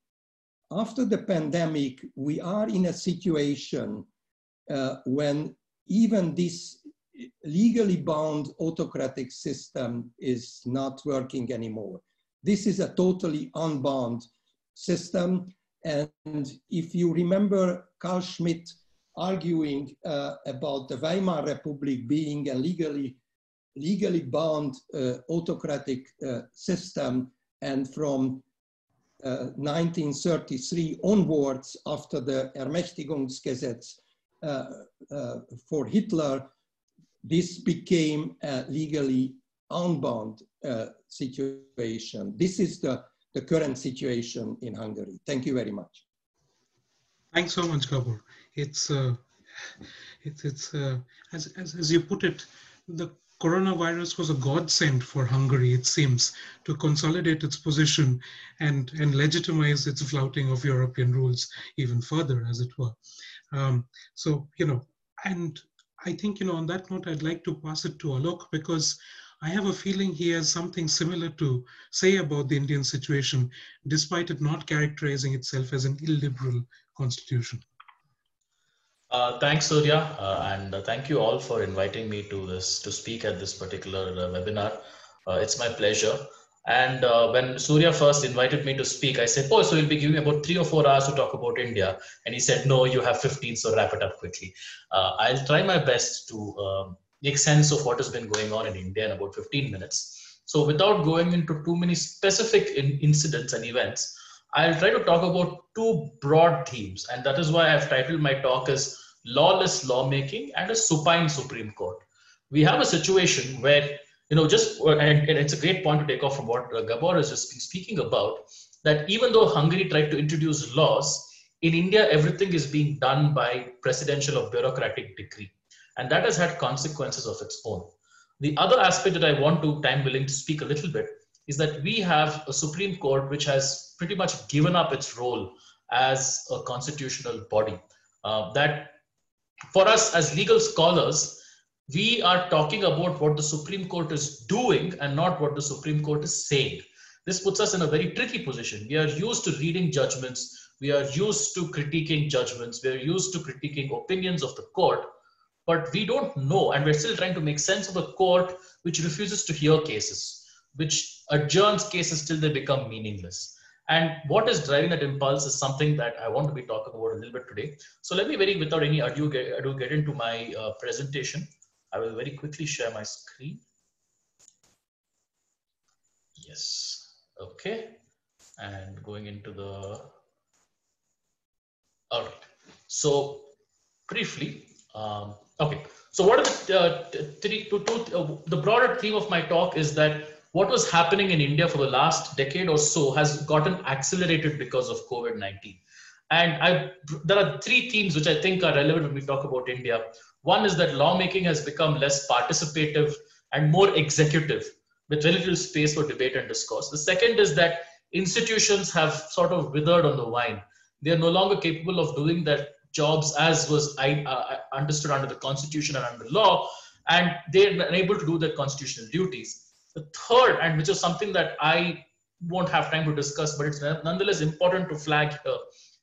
Speaker 3: after the pandemic, we are in a situation uh, when even this legally bound autocratic system is not working anymore. This is a totally unbound system. And if you remember Carl Schmitt arguing uh, about the Weimar Republic being a legally, legally bound uh, autocratic uh, system, and from 1933 uh, onwards, after the Ermächtigungsgesetz uh, uh, for Hitler, this became a legally unbound situation. This is the, the current situation in Hungary. Thank you very much.
Speaker 1: Thanks so much, Gabor. It's uh, it's, it's uh, as, as, as you put it, the coronavirus was a godsend for Hungary, it seems, to consolidate its position and, and legitimize its flouting of European rules even further, as it were. Um, so, you know, and I think, you know, on that note, I'd like to pass it to Alok because I have a feeling he has something similar to say about the Indian situation, despite it not characterizing itself as an illiberal constitution.
Speaker 4: Uh, thanks, Surya, uh, and uh, thank you all for inviting me to this to speak at this particular uh, webinar. Uh, it's my pleasure. And when Surya first invited me to speak, I said, "Oh, so you'll be giving about three or four hours to talk about India." And he said, "No, you have 15, so wrap it up quickly." I'll try my best to um, make sense of what has been going on in India in about 15 minutes. So, without going into too many specific in incidents and events, I'll try to talk about two broad themes, and that is why I've titled my talk as "Lawless Lawmaking and a Supine Supreme Court." We have a situation where you know, just and, and, it's a great point to take off from what uh, Gabor is just speaking about. That even though Hungary tried to introduce laws, in India everything is being done by presidential or bureaucratic decree, and that has had consequences of its own. The other aspect that I want to, time willing, to speak a little bit is that we have a Supreme Court which has pretty much given up its role as a constitutional body. Uh, that for us as legal scholars, we are talking about what the Supreme Court is doing and not what the Supreme Court is saying. This puts us in a very tricky position. We are used to reading judgments, we are used to critiquing judgments, we are used to critiquing opinions of the court, but we don't know, and we're still trying to make sense of a court which refuses to hear cases, which adjourns cases till they become meaningless. And what is driving that impulse is something that I want to be talking about a little bit today. So let me very, without any ado, get, ado, get into my uh, presentation. I will very quickly share my screen. Yes, okay. And going into the, all right. So briefly, um, okay. So what are the uh, three, two, two, uh, the broader theme of my talk is that what was happening in India for the last decade or so has gotten accelerated because of COVID-19. And I, there are three themes which I think are relevant when we talk about India. One is that lawmaking has become less participative and more executive, with very little space for debate and discourse. The second is that institutions have sort of withered on the vine. They are no longer capable of doing their jobs as was uh, understood under the constitution and under law, and they're unable to do their constitutional duties. The third, and which is something that I won't have time to discuss, but it's nonetheless important to flag here.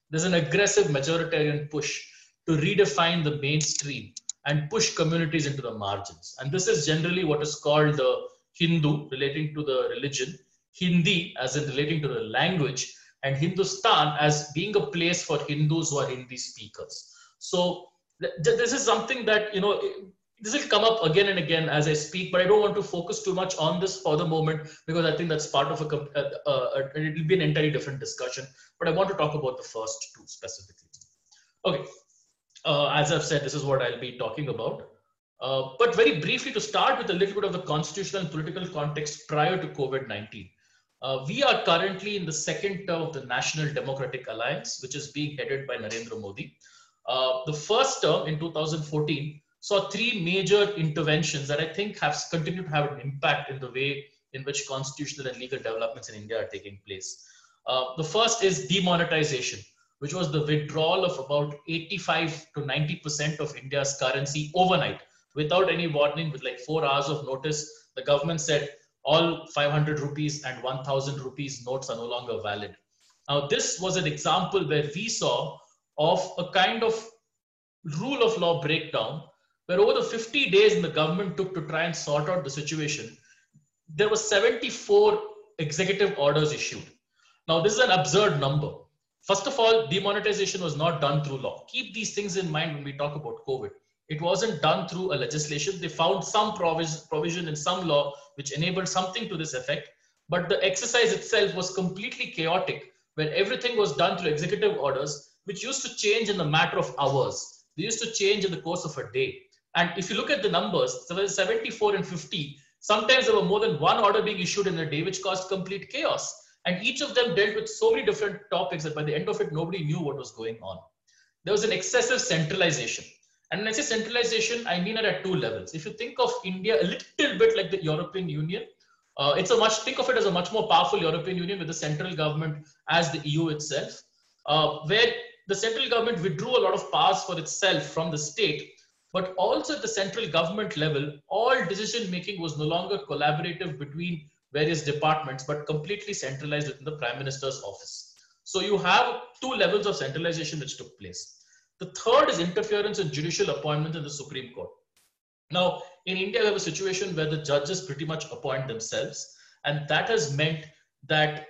Speaker 4: There's an aggressive majoritarian push to redefine the mainstream and push communities into the margins. And this is generally what is called the Hindu relating to the religion, Hindi as in relating to the language, and Hindustan as being a place for Hindus who are Hindi speakers. So th this is something that, you know, this will come up again and again as I speak, but I don't want to focus too much on this for the moment because I think that's part of a, uh, uh, uh, it will be an entirely different discussion. But I want to talk about the first two specifically. Okay, uh, as I've said, this is what I'll be talking about. Uh, but very briefly, to start with a little bit of the constitutional and political context prior to COVID 19. Uh, we are currently in the second term of the National Democratic Alliance, which is being headed by Narendra Modi. The first term in 2014 saw three major interventions that I think have continued to have an impact in the way in which constitutional and legal developments in India are taking place. Uh, the first is demonetization which was the withdrawal of about 85 to 90% of India's currency overnight without any warning, with like four hours of notice. The government said all 500 rupees and 1000 rupees notes are no longer valid. Now, this was an example where we saw of a kind of rule of law breakdown where over the 50 days the government took to try and sort out the situation, there were 74 executive orders issued. Now, this is an absurd number First of all, demonetization was not done through law. Keep these things in mind when we talk about COVID. It wasn't done through a legislation. They found some provision in some law which enabled something to this effect, but the exercise itself was completely chaotic, where everything was done through executive orders, which used to change in the matter of hours. They used to change in the course of a day. And if you look at the numbers, so 74 and 50, sometimes there were more than one order being issued in a day, which caused complete chaos. And each of them dealt with so many different topics that by the end of it, nobody knew what was going on. There was an excessive centralization. And when I say centralization, I mean it at two levels. If you think of India a little bit like the European Union, uh, it's a much, think of it as a much more powerful European Union with the central government as the EU itself, uh, where the central government withdrew a lot of powers for itself from the state but also at the central government level, all decision making was no longer collaborative between various departments, but completely centralized within the Prime Minister's office. So you have two levels of centralization which took place. The third is interference in judicial appointments in the Supreme Court. Now, in India, we have a situation where the judges pretty much appoint themselves. And that has meant that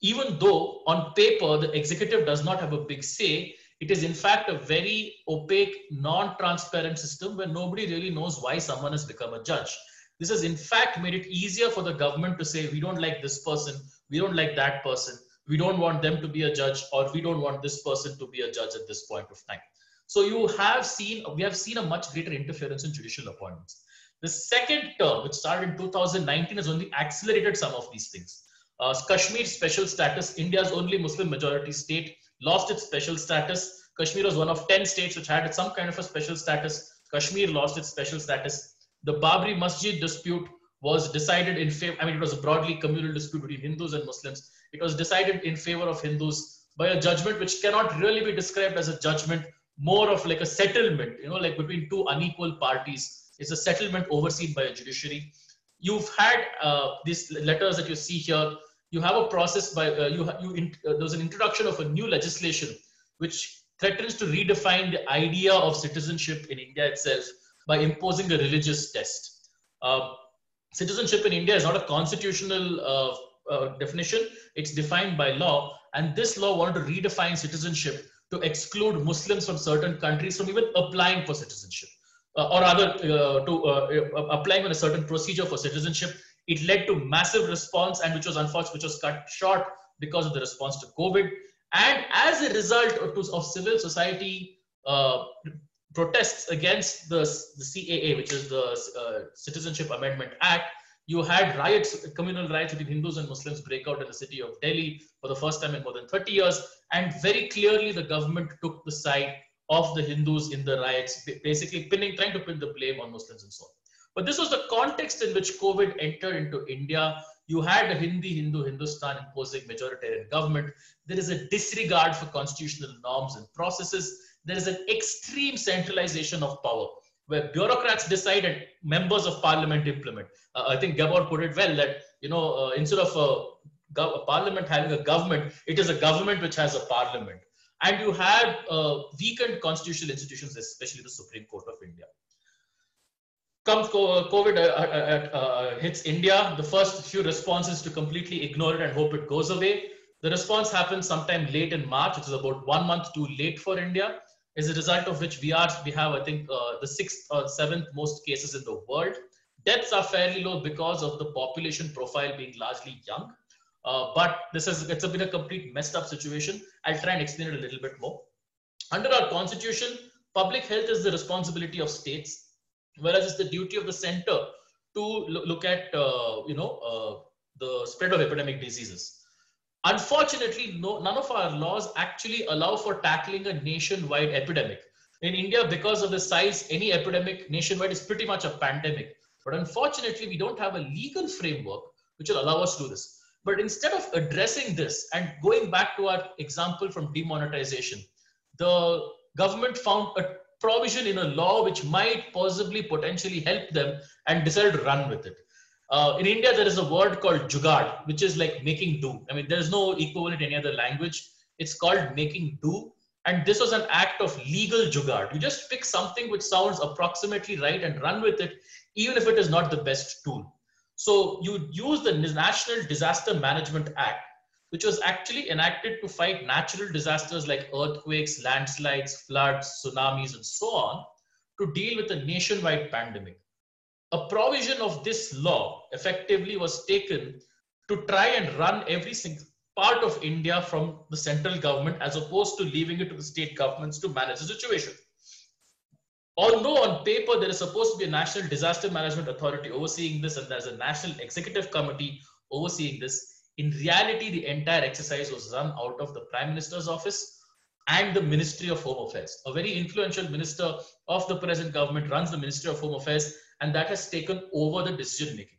Speaker 4: even though on paper the executive does not have a big say, it is in fact a very opaque, non-transparent system where nobody really knows why someone has become a judge. This has in fact made it easier for the government to say, we don't like this person, we don't like that person, we don't want them to be a judge, or we don't want this person to be a judge at this point of time. So you have seen, we have seen a much greater interference in judicial appointments. The second term, which started in 2019, has only accelerated some of these things. Uh, Kashmir's special status, India's only Muslim majority state, lost its special status. Kashmir was one of 10 states which had some kind of a special status. Kashmir lost its special status. The Babri Masjid dispute was decided in favor, I mean, it was a broadly communal dispute between Hindus and Muslims. It was decided in favor of Hindus by a judgment which cannot really be described as a judgment, more of like a settlement, you know, like between two unequal parties It's a settlement overseen by a judiciary. You've had uh, these letters that you see here. You have a process by uh, you. You in, uh, there's an introduction of a new legislation which threatens to redefine the idea of citizenship in India itself by imposing a religious test. Uh, citizenship in India is not a constitutional uh, uh, definition; it's defined by law, and this law wanted to redefine citizenship to exclude Muslims from certain countries from even applying for citizenship uh, or rather to applying on a certain procedure for citizenship. It led to massive response and which was unfortunate, which was cut short because of the response to COVID. And as a result of, of civil society uh, protests against the, the CAA, which is the uh, Citizenship Amendment Act, you had riots, communal riots between Hindus and Muslims break out in the city of Delhi for the first time in more than 30 years. And very clearly, the government took the side of the Hindus in the riots, basically pinning, trying to pin the blame on Muslims and so on. But this was the context in which COVID entered into India. You had a Hindi, Hindu, Hindustan imposing majoritarian government. There is a disregard for constitutional norms and processes. There is an extreme centralization of power where bureaucrats decide and members of parliament implement. Uh, I think Gabor put it well that, you know, uh, instead of a, a parliament having a government, it is a government which has a parliament and you had uh, weakened constitutional institutions, especially the Supreme Court of India. Comes COVID uh, uh, uh, uh, hits India, the first few responses to completely ignore it and hope it goes away. The response happened sometime late in March, which is about one month too late for India. As a result of which we are, we have, I think, uh, the sixth or seventh most cases in the world. Deaths are fairly low because of the population profile being largely young. Uh, but this has it's been a complete messed up situation. I'll try and explain it a little bit more. Under our constitution, public health is the responsibility of states, whereas it's the duty of the center to look at uh, you know uh, the spread of epidemic diseases. Unfortunately, no, none of our laws actually allow for tackling a nationwide epidemic. In India, because of the size, any epidemic nationwide is pretty much a pandemic. But unfortunately, we don't have a legal framework which will allow us to do this. But instead of addressing this and going back to our example from demonetization, the government found a provision in a law which might possibly potentially help them and decided to run with it. Uh, in India, there is a word called jugaad, which is like making do. I mean, there's no equivalent in any other language. It's called making do. And this was an act of legal jugaad. You just pick something which sounds approximately right and run with it, even if it is not the best tool. So you use the National Disaster Management Act, which was actually enacted to fight natural disasters like earthquakes, landslides, floods, tsunamis, and so on, to deal with a nationwide pandemic. A provision of this law effectively was taken to try and run every single part of India from the central government as opposed to leaving it to the state governments to manage the situation although on paper there is supposed to be a national disaster management authority overseeing this and there's a national executive committee overseeing this in reality the entire exercise was run out of the prime minister's office and the ministry of home affairs a very influential minister of the present government runs the ministry of home affairs and that has taken over the decision making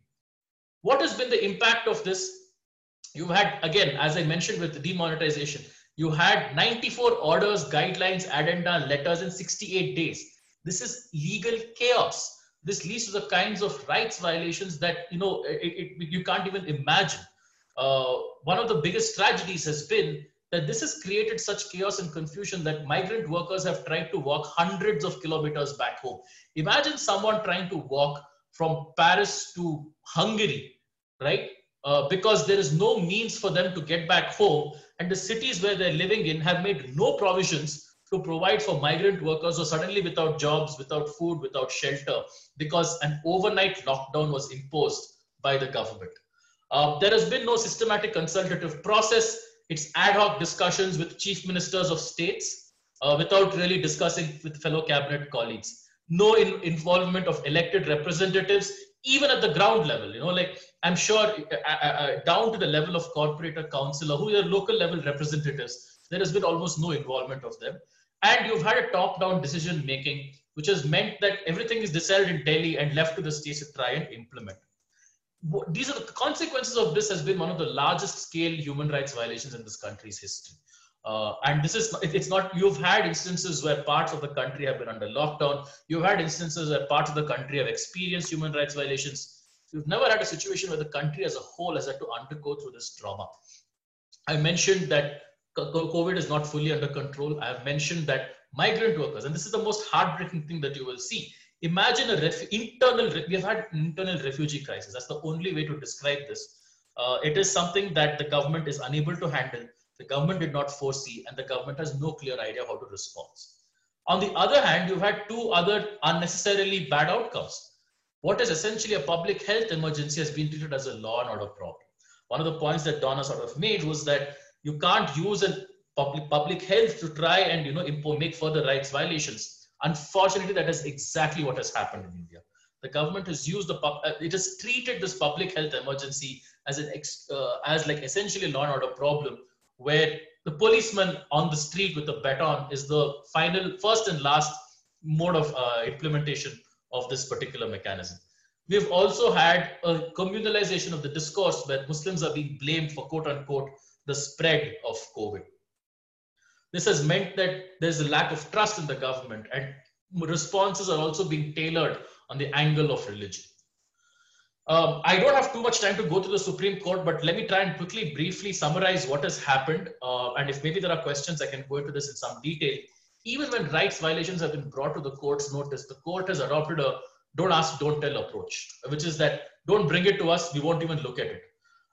Speaker 4: what has been the impact of this you've had again as i mentioned with the demonetization you had 94 orders guidelines addenda letters in 68 days This is legal chaos. This leads to the kinds of rights violations that you know it, it, you can't even imagine. Uh, one of the biggest tragedies has been that this has created such chaos and confusion that migrant workers have tried to walk hundreds of kilometers back home. Imagine someone trying to walk from Paris to Hungary, right? Uh, because there is no means for them to get back home, and the cities where they're living in have made no provisions to provide for migrant workers who are suddenly without jobs, without food, without shelter, because an overnight lockdown was imposed by the government. Uh, there has been no systematic consultative process. It's ad hoc discussions with chief ministers of states uh, without really discussing with fellow cabinet colleagues. No in involvement of elected representatives, even at the ground level. You know, like I'm sure uh, uh, uh down to the level of corporate corporator councillor, who are local level representatives, there has been almost no involvement of them and you've had a top-down decision making, which has meant that everything is decided in Delhi and left to the states to try and implement. These are the consequences of this has been one of the largest scale human rights violations in this country's history. Uh, and this is it's not you've had instances where parts of the country have been under lockdown you've had instances where parts of the country have experienced human rights violations you've never had a situation where the country as a whole has had to undergo through this trauma i mentioned that COVID is not fully under control. I have mentioned that migrant workers, and this is the most heartbreaking thing that you will see. Imagine a ref- internal, we have had internal refugee crisis. That's the only way to describe this. Uh, it is something that the government is unable to handle. The government did not foresee, and the government has no clear idea how to respond. On the other hand, you've had two other unnecessarily bad outcomes. What is essentially a public health emergency has been treated as a law and order problem. One of the points that Donna sort of made was that you can't use a public public health to try and you know impose, make further rights violations. Unfortunately, that is exactly what has happened in India. The government has used the uh, it has treated this public health emergency as an uh, as like essentially a law and order problem, where the policeman on the street with the baton is the final, first and last mode of uh, implementation of this particular mechanism. We've also had a communalization of the discourse where Muslims are being blamed for quote unquote the spread of COVID. This has meant that there's a lack of trust in the government and responses are also being tailored on the angle of religion. Um, I don't have too much time to go to the Supreme Court, but let me try and quickly, briefly summarize what has happened. Uh, and if maybe there are questions, I can go into this in some detail. Even when rights violations have been brought to the court's notice, the court has adopted a don't ask, don't tell approach, which is that don't bring it to us, we won't even look at it.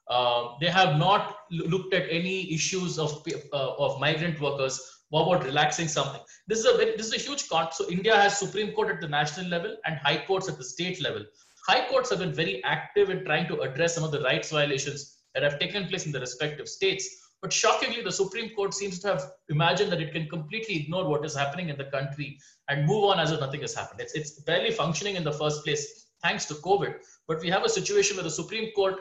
Speaker 4: Uh, they have not looked at any issues of, uh, of migrant workers. What about relaxing something? This is a very, this is a huge con. So India has Supreme Court at the national level and high courts at the state level. High courts have been very active in trying to address some of the rights violations that have taken place in the respective states. But shockingly, the Supreme Court seems to have imagined that it can completely ignore what is happening in the country and move on as if nothing has happened. It's, it's barely functioning in the first place thanks to COVID. But we have a situation where the Supreme Court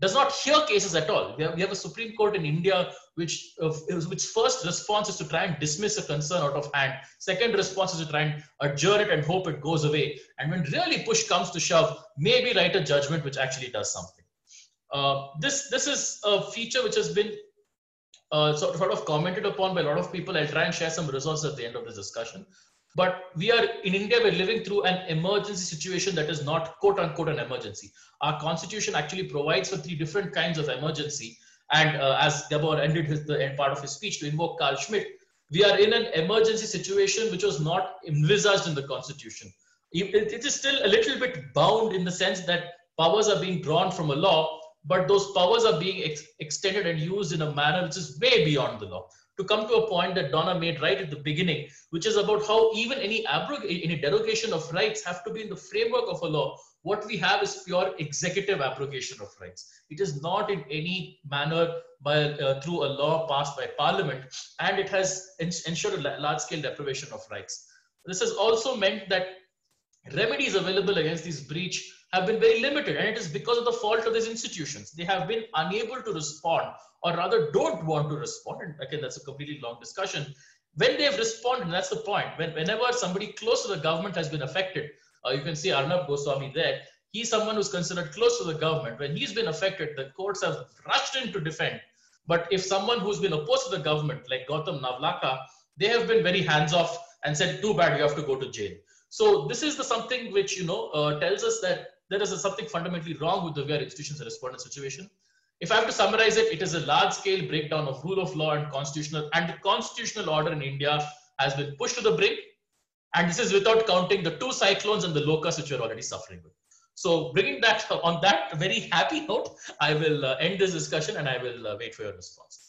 Speaker 4: does not hear cases at all. We have, we have a Supreme Court in India which, uh, which first response is to try and dismiss a concern out of hand. Second response is to try and adjourn it and hope it goes away. And when really push comes to shove, maybe write a judgment which actually does something. Uh, this, this is a feature which has been uh, sort, of commented upon by a lot of people. I'll try and share some results at the end of this discussion. But we are in India, we're living through an emergency situation that is not quote unquote an emergency. Our constitution actually provides for three different kinds of emergency. And uh, as Gabor ended his, the end part of his speech to invoke Carl Schmitt, we are in an emergency situation which was not envisaged in the constitution. it, it is still a little bit bound in the sense that powers are being drawn from a law, but those powers are being ex extended and used in a manner which is way beyond the law to come to a point that Donna made right at the beginning, which is about how even any abrog- any derogation of rights have to be in the framework of a law. What we have is pure executive abrogation of rights. It is not in any manner by uh, through a law passed by Parliament, and it has ensured a large-scale deprivation of rights. This has also meant that remedies available against this breach have been very limited and it is because of the fault of these institutions they have been unable to respond or rather don't want to respond. And again, that's a completely long discussion. When they've responded, that's the point. When, whenever somebody close to the government has been affected, uh, you can see Arnab Goswami there. He's someone who's considered close to the government. When he's been affected, the courts have rushed in to defend. But if someone who's been opposed to the government, like Gautam Navlakha they have been very hands off and said, too bad, you have to go to jail. So this is the something which you know uh, tells us that there is something fundamentally wrong with the way our institutions are respond in situation. If I have to summarize it, it is a large-scale breakdown of rule of law and constitutional and the constitutional order in India has been pushed to the brink. And this is without counting the two cyclones and the locusts which we're already suffering with. So bringing that on that very happy note, I will uh, end this discussion and I will uh, wait for your response.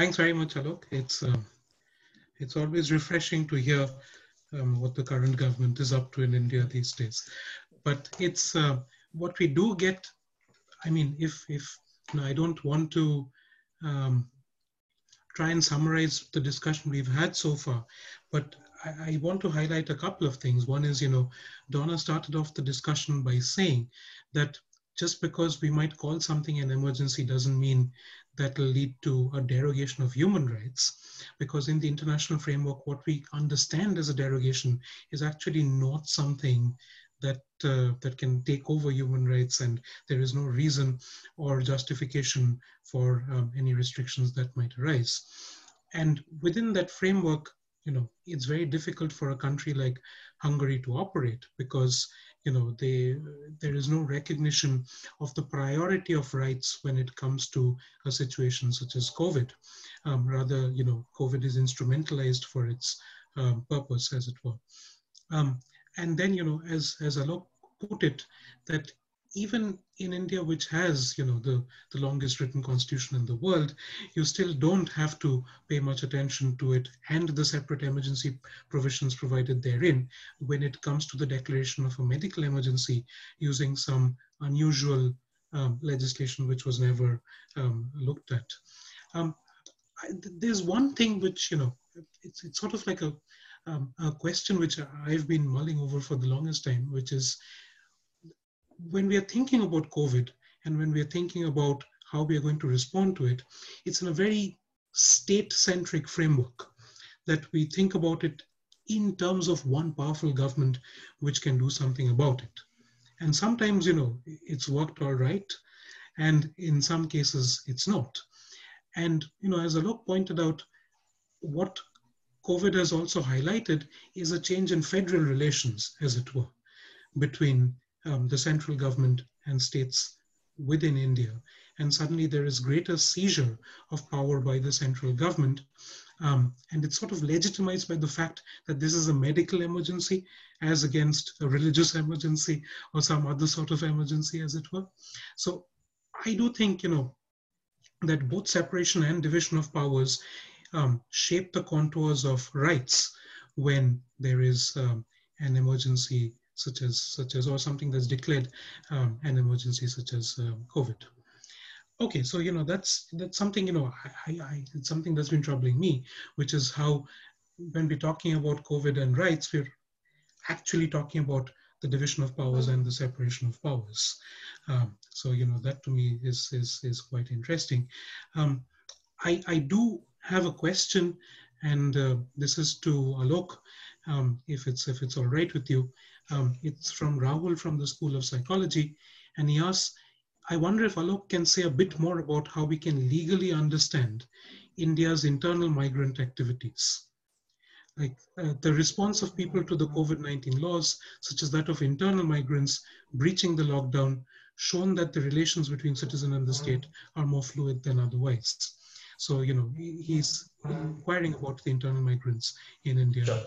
Speaker 1: Thanks very much, Alok. It's uh, it's always refreshing to hear um, what the current government is up to in India these days. But it's uh, what we do get. I mean, if if you know, I don't want to um, try and summarize the discussion we've had so far, but I, I, want to highlight a couple of things. One is, you know, Donna started off the discussion by saying that just because we might call something an emergency doesn't mean that will lead to a derogation of human rights. Because in the international framework, what we understand as a derogation is actually not something that uh, that can take over human rights and there is no reason or justification for um, any restrictions that might arise and within that framework you know it's very difficult for a country like hungary to operate because you know they there is no recognition of the priority of rights when it comes to a situation such as covid. Um, rather you know covid is instrumentalized for its um, purpose as it were. Um, and then you know as as alok put it that even in India, which has, you know, the, the longest written constitution in the world, you still don't have to pay much attention to it and the separate emergency provisions provided therein when it comes to the declaration of a medical emergency using some unusual um, legislation which was never um, looked at. Um, I, there's one thing which, you know, it's, it's sort of like a, um, a question which I've been mulling over for the longest time, which is when we are thinking about COVID and when we are thinking about how we are going to respond to it, it's in a very state centric framework that we think about it in terms of one powerful government which can do something about it. And sometimes, you know, it's worked all right. And in some cases, it's not. And, you know, as Alok pointed out, what COVID has also highlighted is a change in federal relations, as it were, between um, the central government and states within India. And suddenly there is greater seizure of power by the central government. Um, and it's sort of legitimized by the fact that this is a medical emergency as against a religious emergency or some other sort of emergency, as it were. So I do think, you know, that both separation and division of powers um, shape the contours of rights when there is um, an emergency such as such as or something that's declared um, an emergency such as um, COVID. Okay, so you know that's that's something you know I, I, it's something that's been troubling me, which is how when we're talking about COVID and rights, we're actually talking about the division of powers and the separation of powers. Um, so you know that to me is is is quite interesting. Um, I I do have a question, and uh, this is to Alok, um, if it's if it's all right with you. Um, it's from Rahul from the School of Psychology. And he asks, I wonder if Alok can say a bit more about how we can legally understand India's internal migrant activities. Like uh, the response of people to the COVID-19 laws, such as that of internal migrants breaching the lockdown, shown that the relations between citizen and the state are more fluid than otherwise. So, you know, he's inquiring about the internal migrants in India.
Speaker 4: Sure.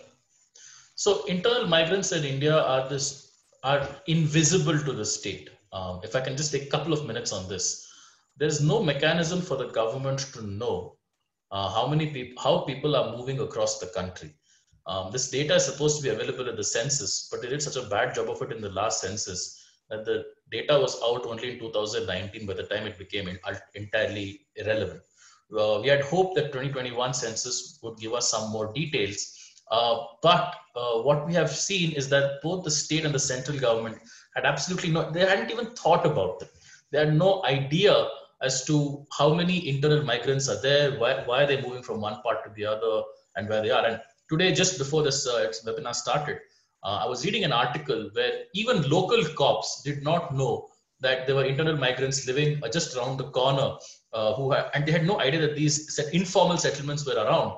Speaker 4: So internal migrants in India are this are invisible to the state. Um, if I can just take a couple of minutes on this, there is no mechanism for the government to know uh, how many people, how people are moving across the country. Um, this data is supposed to be available at the census, but they did such a bad job of it in the last census that the data was out only in 2019 by the time it became in, entirely irrelevant. Uh, we had hoped that 2021 census would give us some more details uh, but uh, what we have seen is that both the state and the central government had absolutely no, they hadn't even thought about it. They had no idea as to how many internal migrants are there, why, why are they moving from one part to the other, and where they are. And today, just before this uh, webinar started, uh, I was reading an article where even local cops did not know that there were internal migrants living just around the corner uh, who had, and they had no idea that these informal settlements were around.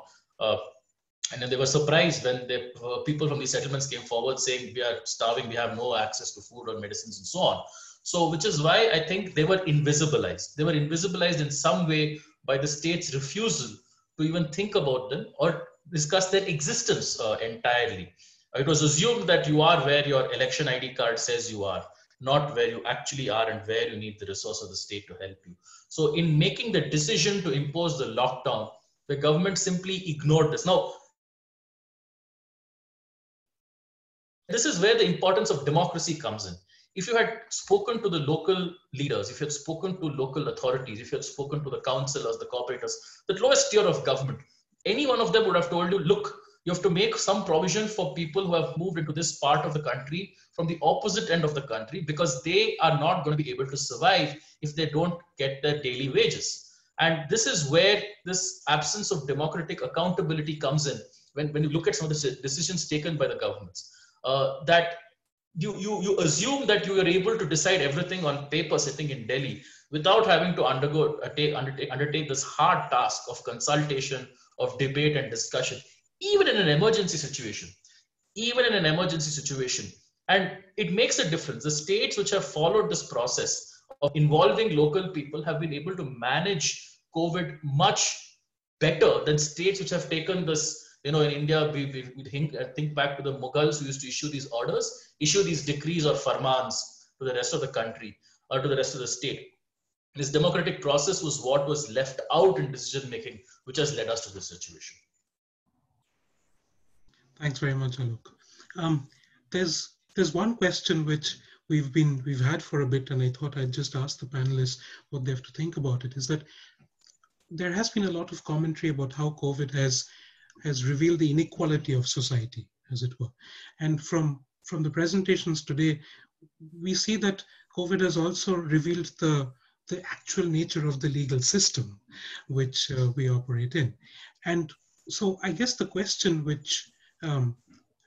Speaker 4: And then they were surprised when the uh, people from these settlements came forward saying we are starving, we have no access to food or medicines and so on. So, which is why I think they were invisibilized. They were invisibilized in some way by the state's refusal to even think about them or discuss their existence uh, entirely. It was assumed that you are where your election ID card says you are, not where you actually are and where you need the resource of the state to help you. So, in making the decision to impose the lockdown, the government simply ignored this. Now, this is where the importance of democracy comes in. If you had spoken to the local leaders, if you had spoken to local authorities, if you had spoken to the councillors, the corporators, the lowest tier of government, any one of them would have told you, look, you have to make some provision for people who have moved into this part of the country from the opposite end of the country because they are not going to be able to survive if they don't get their daily wages. And this is where this absence of democratic accountability comes in when, when you look at some of the decisions taken by the governments uh, that you, you, you assume that you are able to decide everything on paper sitting in Delhi without having to undergo undertake, undertake this hard task of consultation, of debate and discussion, even in an emergency situation. Even in an emergency situation. And it makes a difference. The states which have followed this process of involving local people have been able to manage COVID much better than states which have taken this you know, in India, we, we, we think, uh, think back to the Mughals who used to issue these orders, issue these decrees or farmans to the rest of the country or to the rest of the state. This democratic process was what was left out in decision making, which has led us to this situation.
Speaker 1: Thanks very much, Alok. Um, there's there's one question which we've been we've had for a bit, and I thought I'd just ask the panelists what they have to think about it. Is that there has been a lot of commentary about how COVID has has revealed the inequality of society, as it were. And from, from the presentations today, we see that COVID has also revealed the, the actual nature of the legal system which uh, we operate in. And so I guess the question which, um,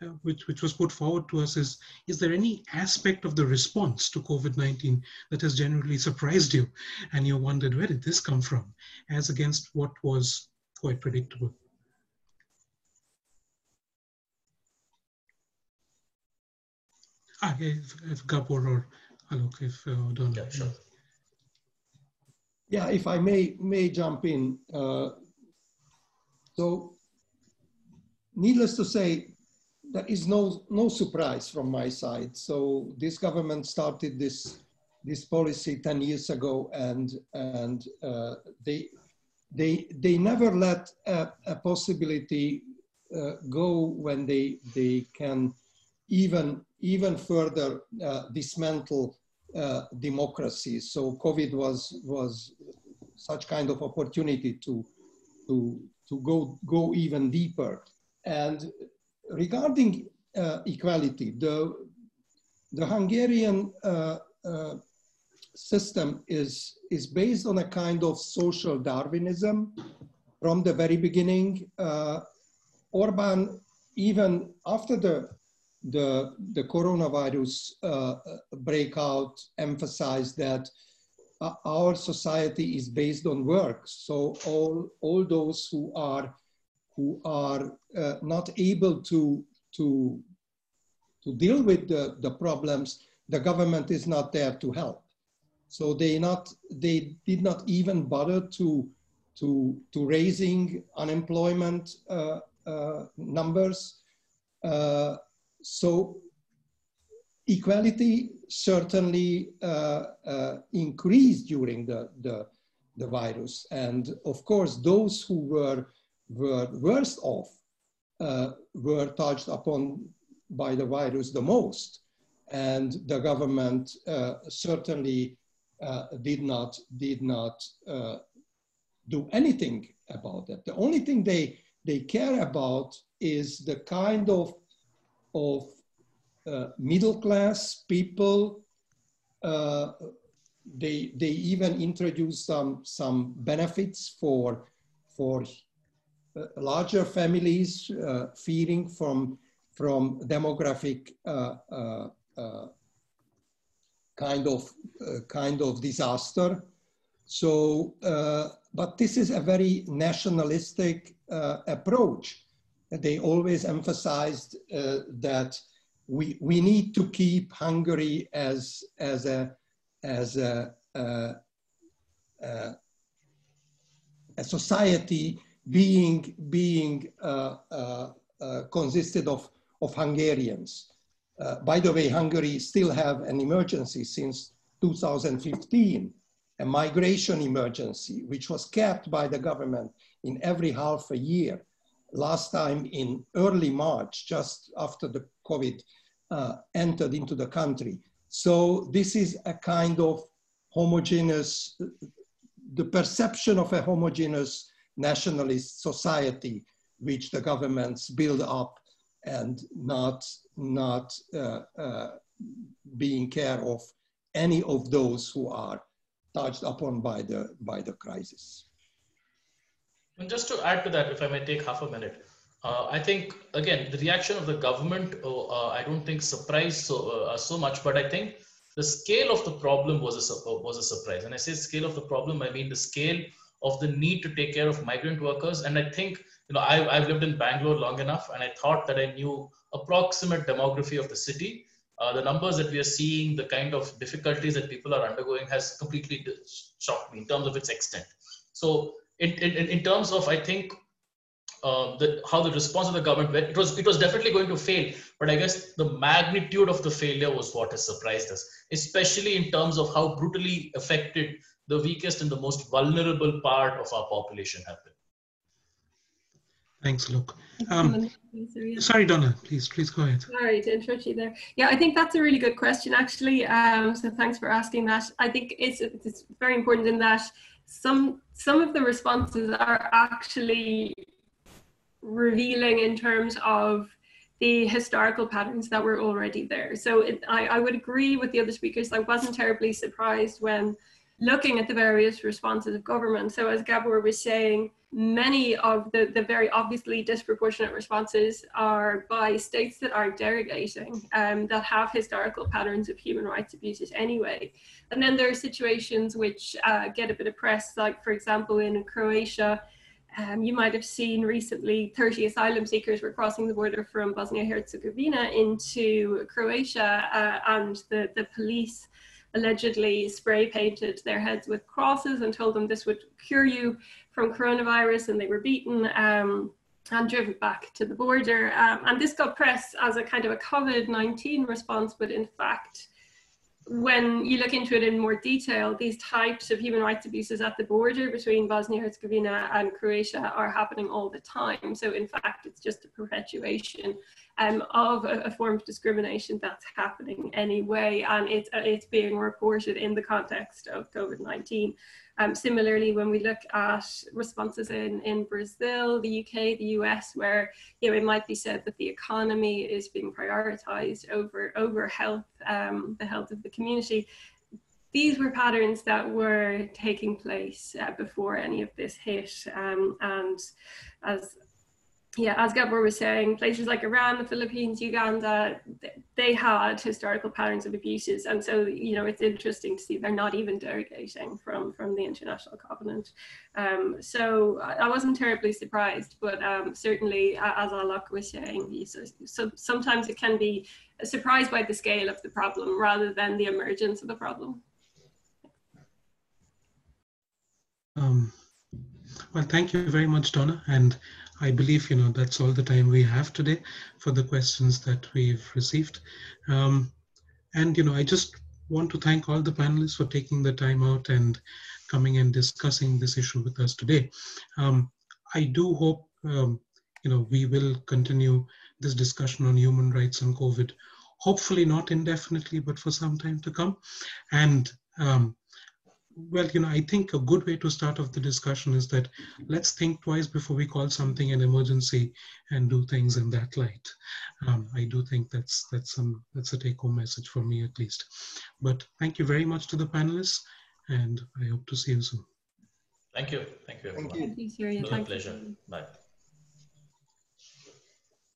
Speaker 1: uh, which, which was put forward to us is, is there any aspect of the response to COVID-19 that has generally surprised you and you wondered, where did this come from, as against what was quite predictable? Ah, if, if Gabor or Alok, if uh, don't
Speaker 4: yeah, sure.
Speaker 3: Yeah, if I may may jump in. Uh, so, needless to say, there is no no surprise from my side. So this government started this this policy 10 years ago, and and uh, they they they never let a, a possibility uh, go when they they can even even further uh, dismantle uh, democracy. So COVID was was such kind of opportunity to to to go go even deeper. And regarding uh, equality, the the Hungarian uh, uh, system is is based on a kind of social Darwinism from the very beginning. Uh, Orban, even after the the, the coronavirus uh, breakout emphasized that uh, our society is based on work. So all, all those who are, who are uh, not able to, to, to deal with the, the problems, the government is not there to help. So they, not, they did not even bother to, to, to raising unemployment uh, uh, numbers. Uh, so equality certainly uh, uh, increased during the, the, the, virus. And of course, those who were, were worst off uh, were touched upon by the virus the most. And the government uh, certainly uh, did not, did not uh, do anything about that. The only thing they, they care about is the kind of of uh, middle class people. Uh, they, they even introduced some, some benefits for, for uh, larger families uh, feeding from, from demographic uh, kind of kind of disaster. So, but this is a very nationalistic approach. They always emphasized uh, that we we need to keep Hungary as as a as a, a, a, a society being being uh, uh, uh, consisted of of Hungarians. Uh, by the way, Hungary still have an emergency since 2015, a migration emergency, which was kept by the government in every half a year. Last time in early March, just after the COVID uh, entered into the country. So this is a kind of homogeneous, the perception of a homogeneous nationalist society which the governments build up and not, not uh, uh, being care of any of those who are touched upon by the, by the crisis.
Speaker 4: And just to add to that, if I may take half a minute, uh, I think again the reaction of the government. Uh, uh I don't think surprised so uh, so much, but I think the scale of the problem was a was a surprise. And I say scale of the problem, I mean the scale of the need to take care of migrant workers. And I think you know I, I've lived in Bangalore long enough, and I thought that I knew approximate demography of the city. Uh, the numbers that we are seeing, the kind of difficulties that people are undergoing, has completely shocked me in terms of its extent. So in, in, in terms of, I think, uh, the, how the response of the government went. It was it was definitely going to fail, but I guess the magnitude of the failure was what has surprised us, especially in terms of how brutally affected the weakest and the most vulnerable part of our population have been.
Speaker 1: Thanks, Alok. Um, sorry, Donna, please, please go ahead.
Speaker 2: Sorry to interrupt you there. Yeah, I think that's a really good question, actually. Um, so thanks for asking that. I think it's it's very important in that some some of the responses are actually revealing in terms of the historical patterns that were already there. So it, I, I would agree with the other speakers. I wasn't terribly surprised when looking at the various responses of government. So as Gabor was saying, many of the, the very obviously disproportionate responses are by states that are derogating, um, that have historical patterns of human rights abuses anyway. And then there are situations which uh, get a bit of press, like for example in Croatia, um, you might have seen recently 30 asylum seekers were crossing the border from Bosnia Herzegovina into Croatia, uh, and the, the police allegedly spray painted their heads with crosses and told them this would cure you from coronavirus, and they were beaten. Um, and driven back to the border. Um, and this got press as a kind of a COVID 19 response, but in fact, when you look into it in more detail, these types of human rights abuses at the border between Bosnia Herzegovina and Croatia are happening all the time. So, in fact, it's just a perpetuation um, of a, a, form of discrimination that's happening anyway, and it's, uh, it's being reported in the context of COVID 19. Um, similarly, when we look at responses in, in Brazil, the UK, the US, where you know it might be said that the economy is being prioritized over over health, um, the health of the community. These were patterns that were taking place uh, before any of this hit, um, and as yeah, as Gabor was saying, places like Iran, the Philippines, Uganda, they had historical patterns of abuses, and so you know it's interesting to see they're not even derogating from from the international covenant. Um, so I wasn't terribly surprised, but um, certainly, as Alok was saying, so, so sometimes it can be surprised by the scale of the problem rather than the emergence of the problem.
Speaker 1: Um, well, thank you very much, Donna, and I believe you know that's all the time we have today for the questions that we've received. Um, and you know, I just want to thank all the panelists for taking the time out and coming and discussing this issue with us today. Um, I do hope um, you know we will continue this discussion on human rights and COVID. Hopefully not indefinitely, but for some time to come. And um, well, you know, I think a good way to start off the discussion is that let's think twice before we call something an emergency and do things in that light. Um, I do think that's that's some that's a take-home message for me at least. But thank you very much to the panelists, and I hope to see you soon.
Speaker 4: Thank you. Thank you. Everyone. Thank
Speaker 2: you. Thank you.
Speaker 4: It was a pleasure. Bye.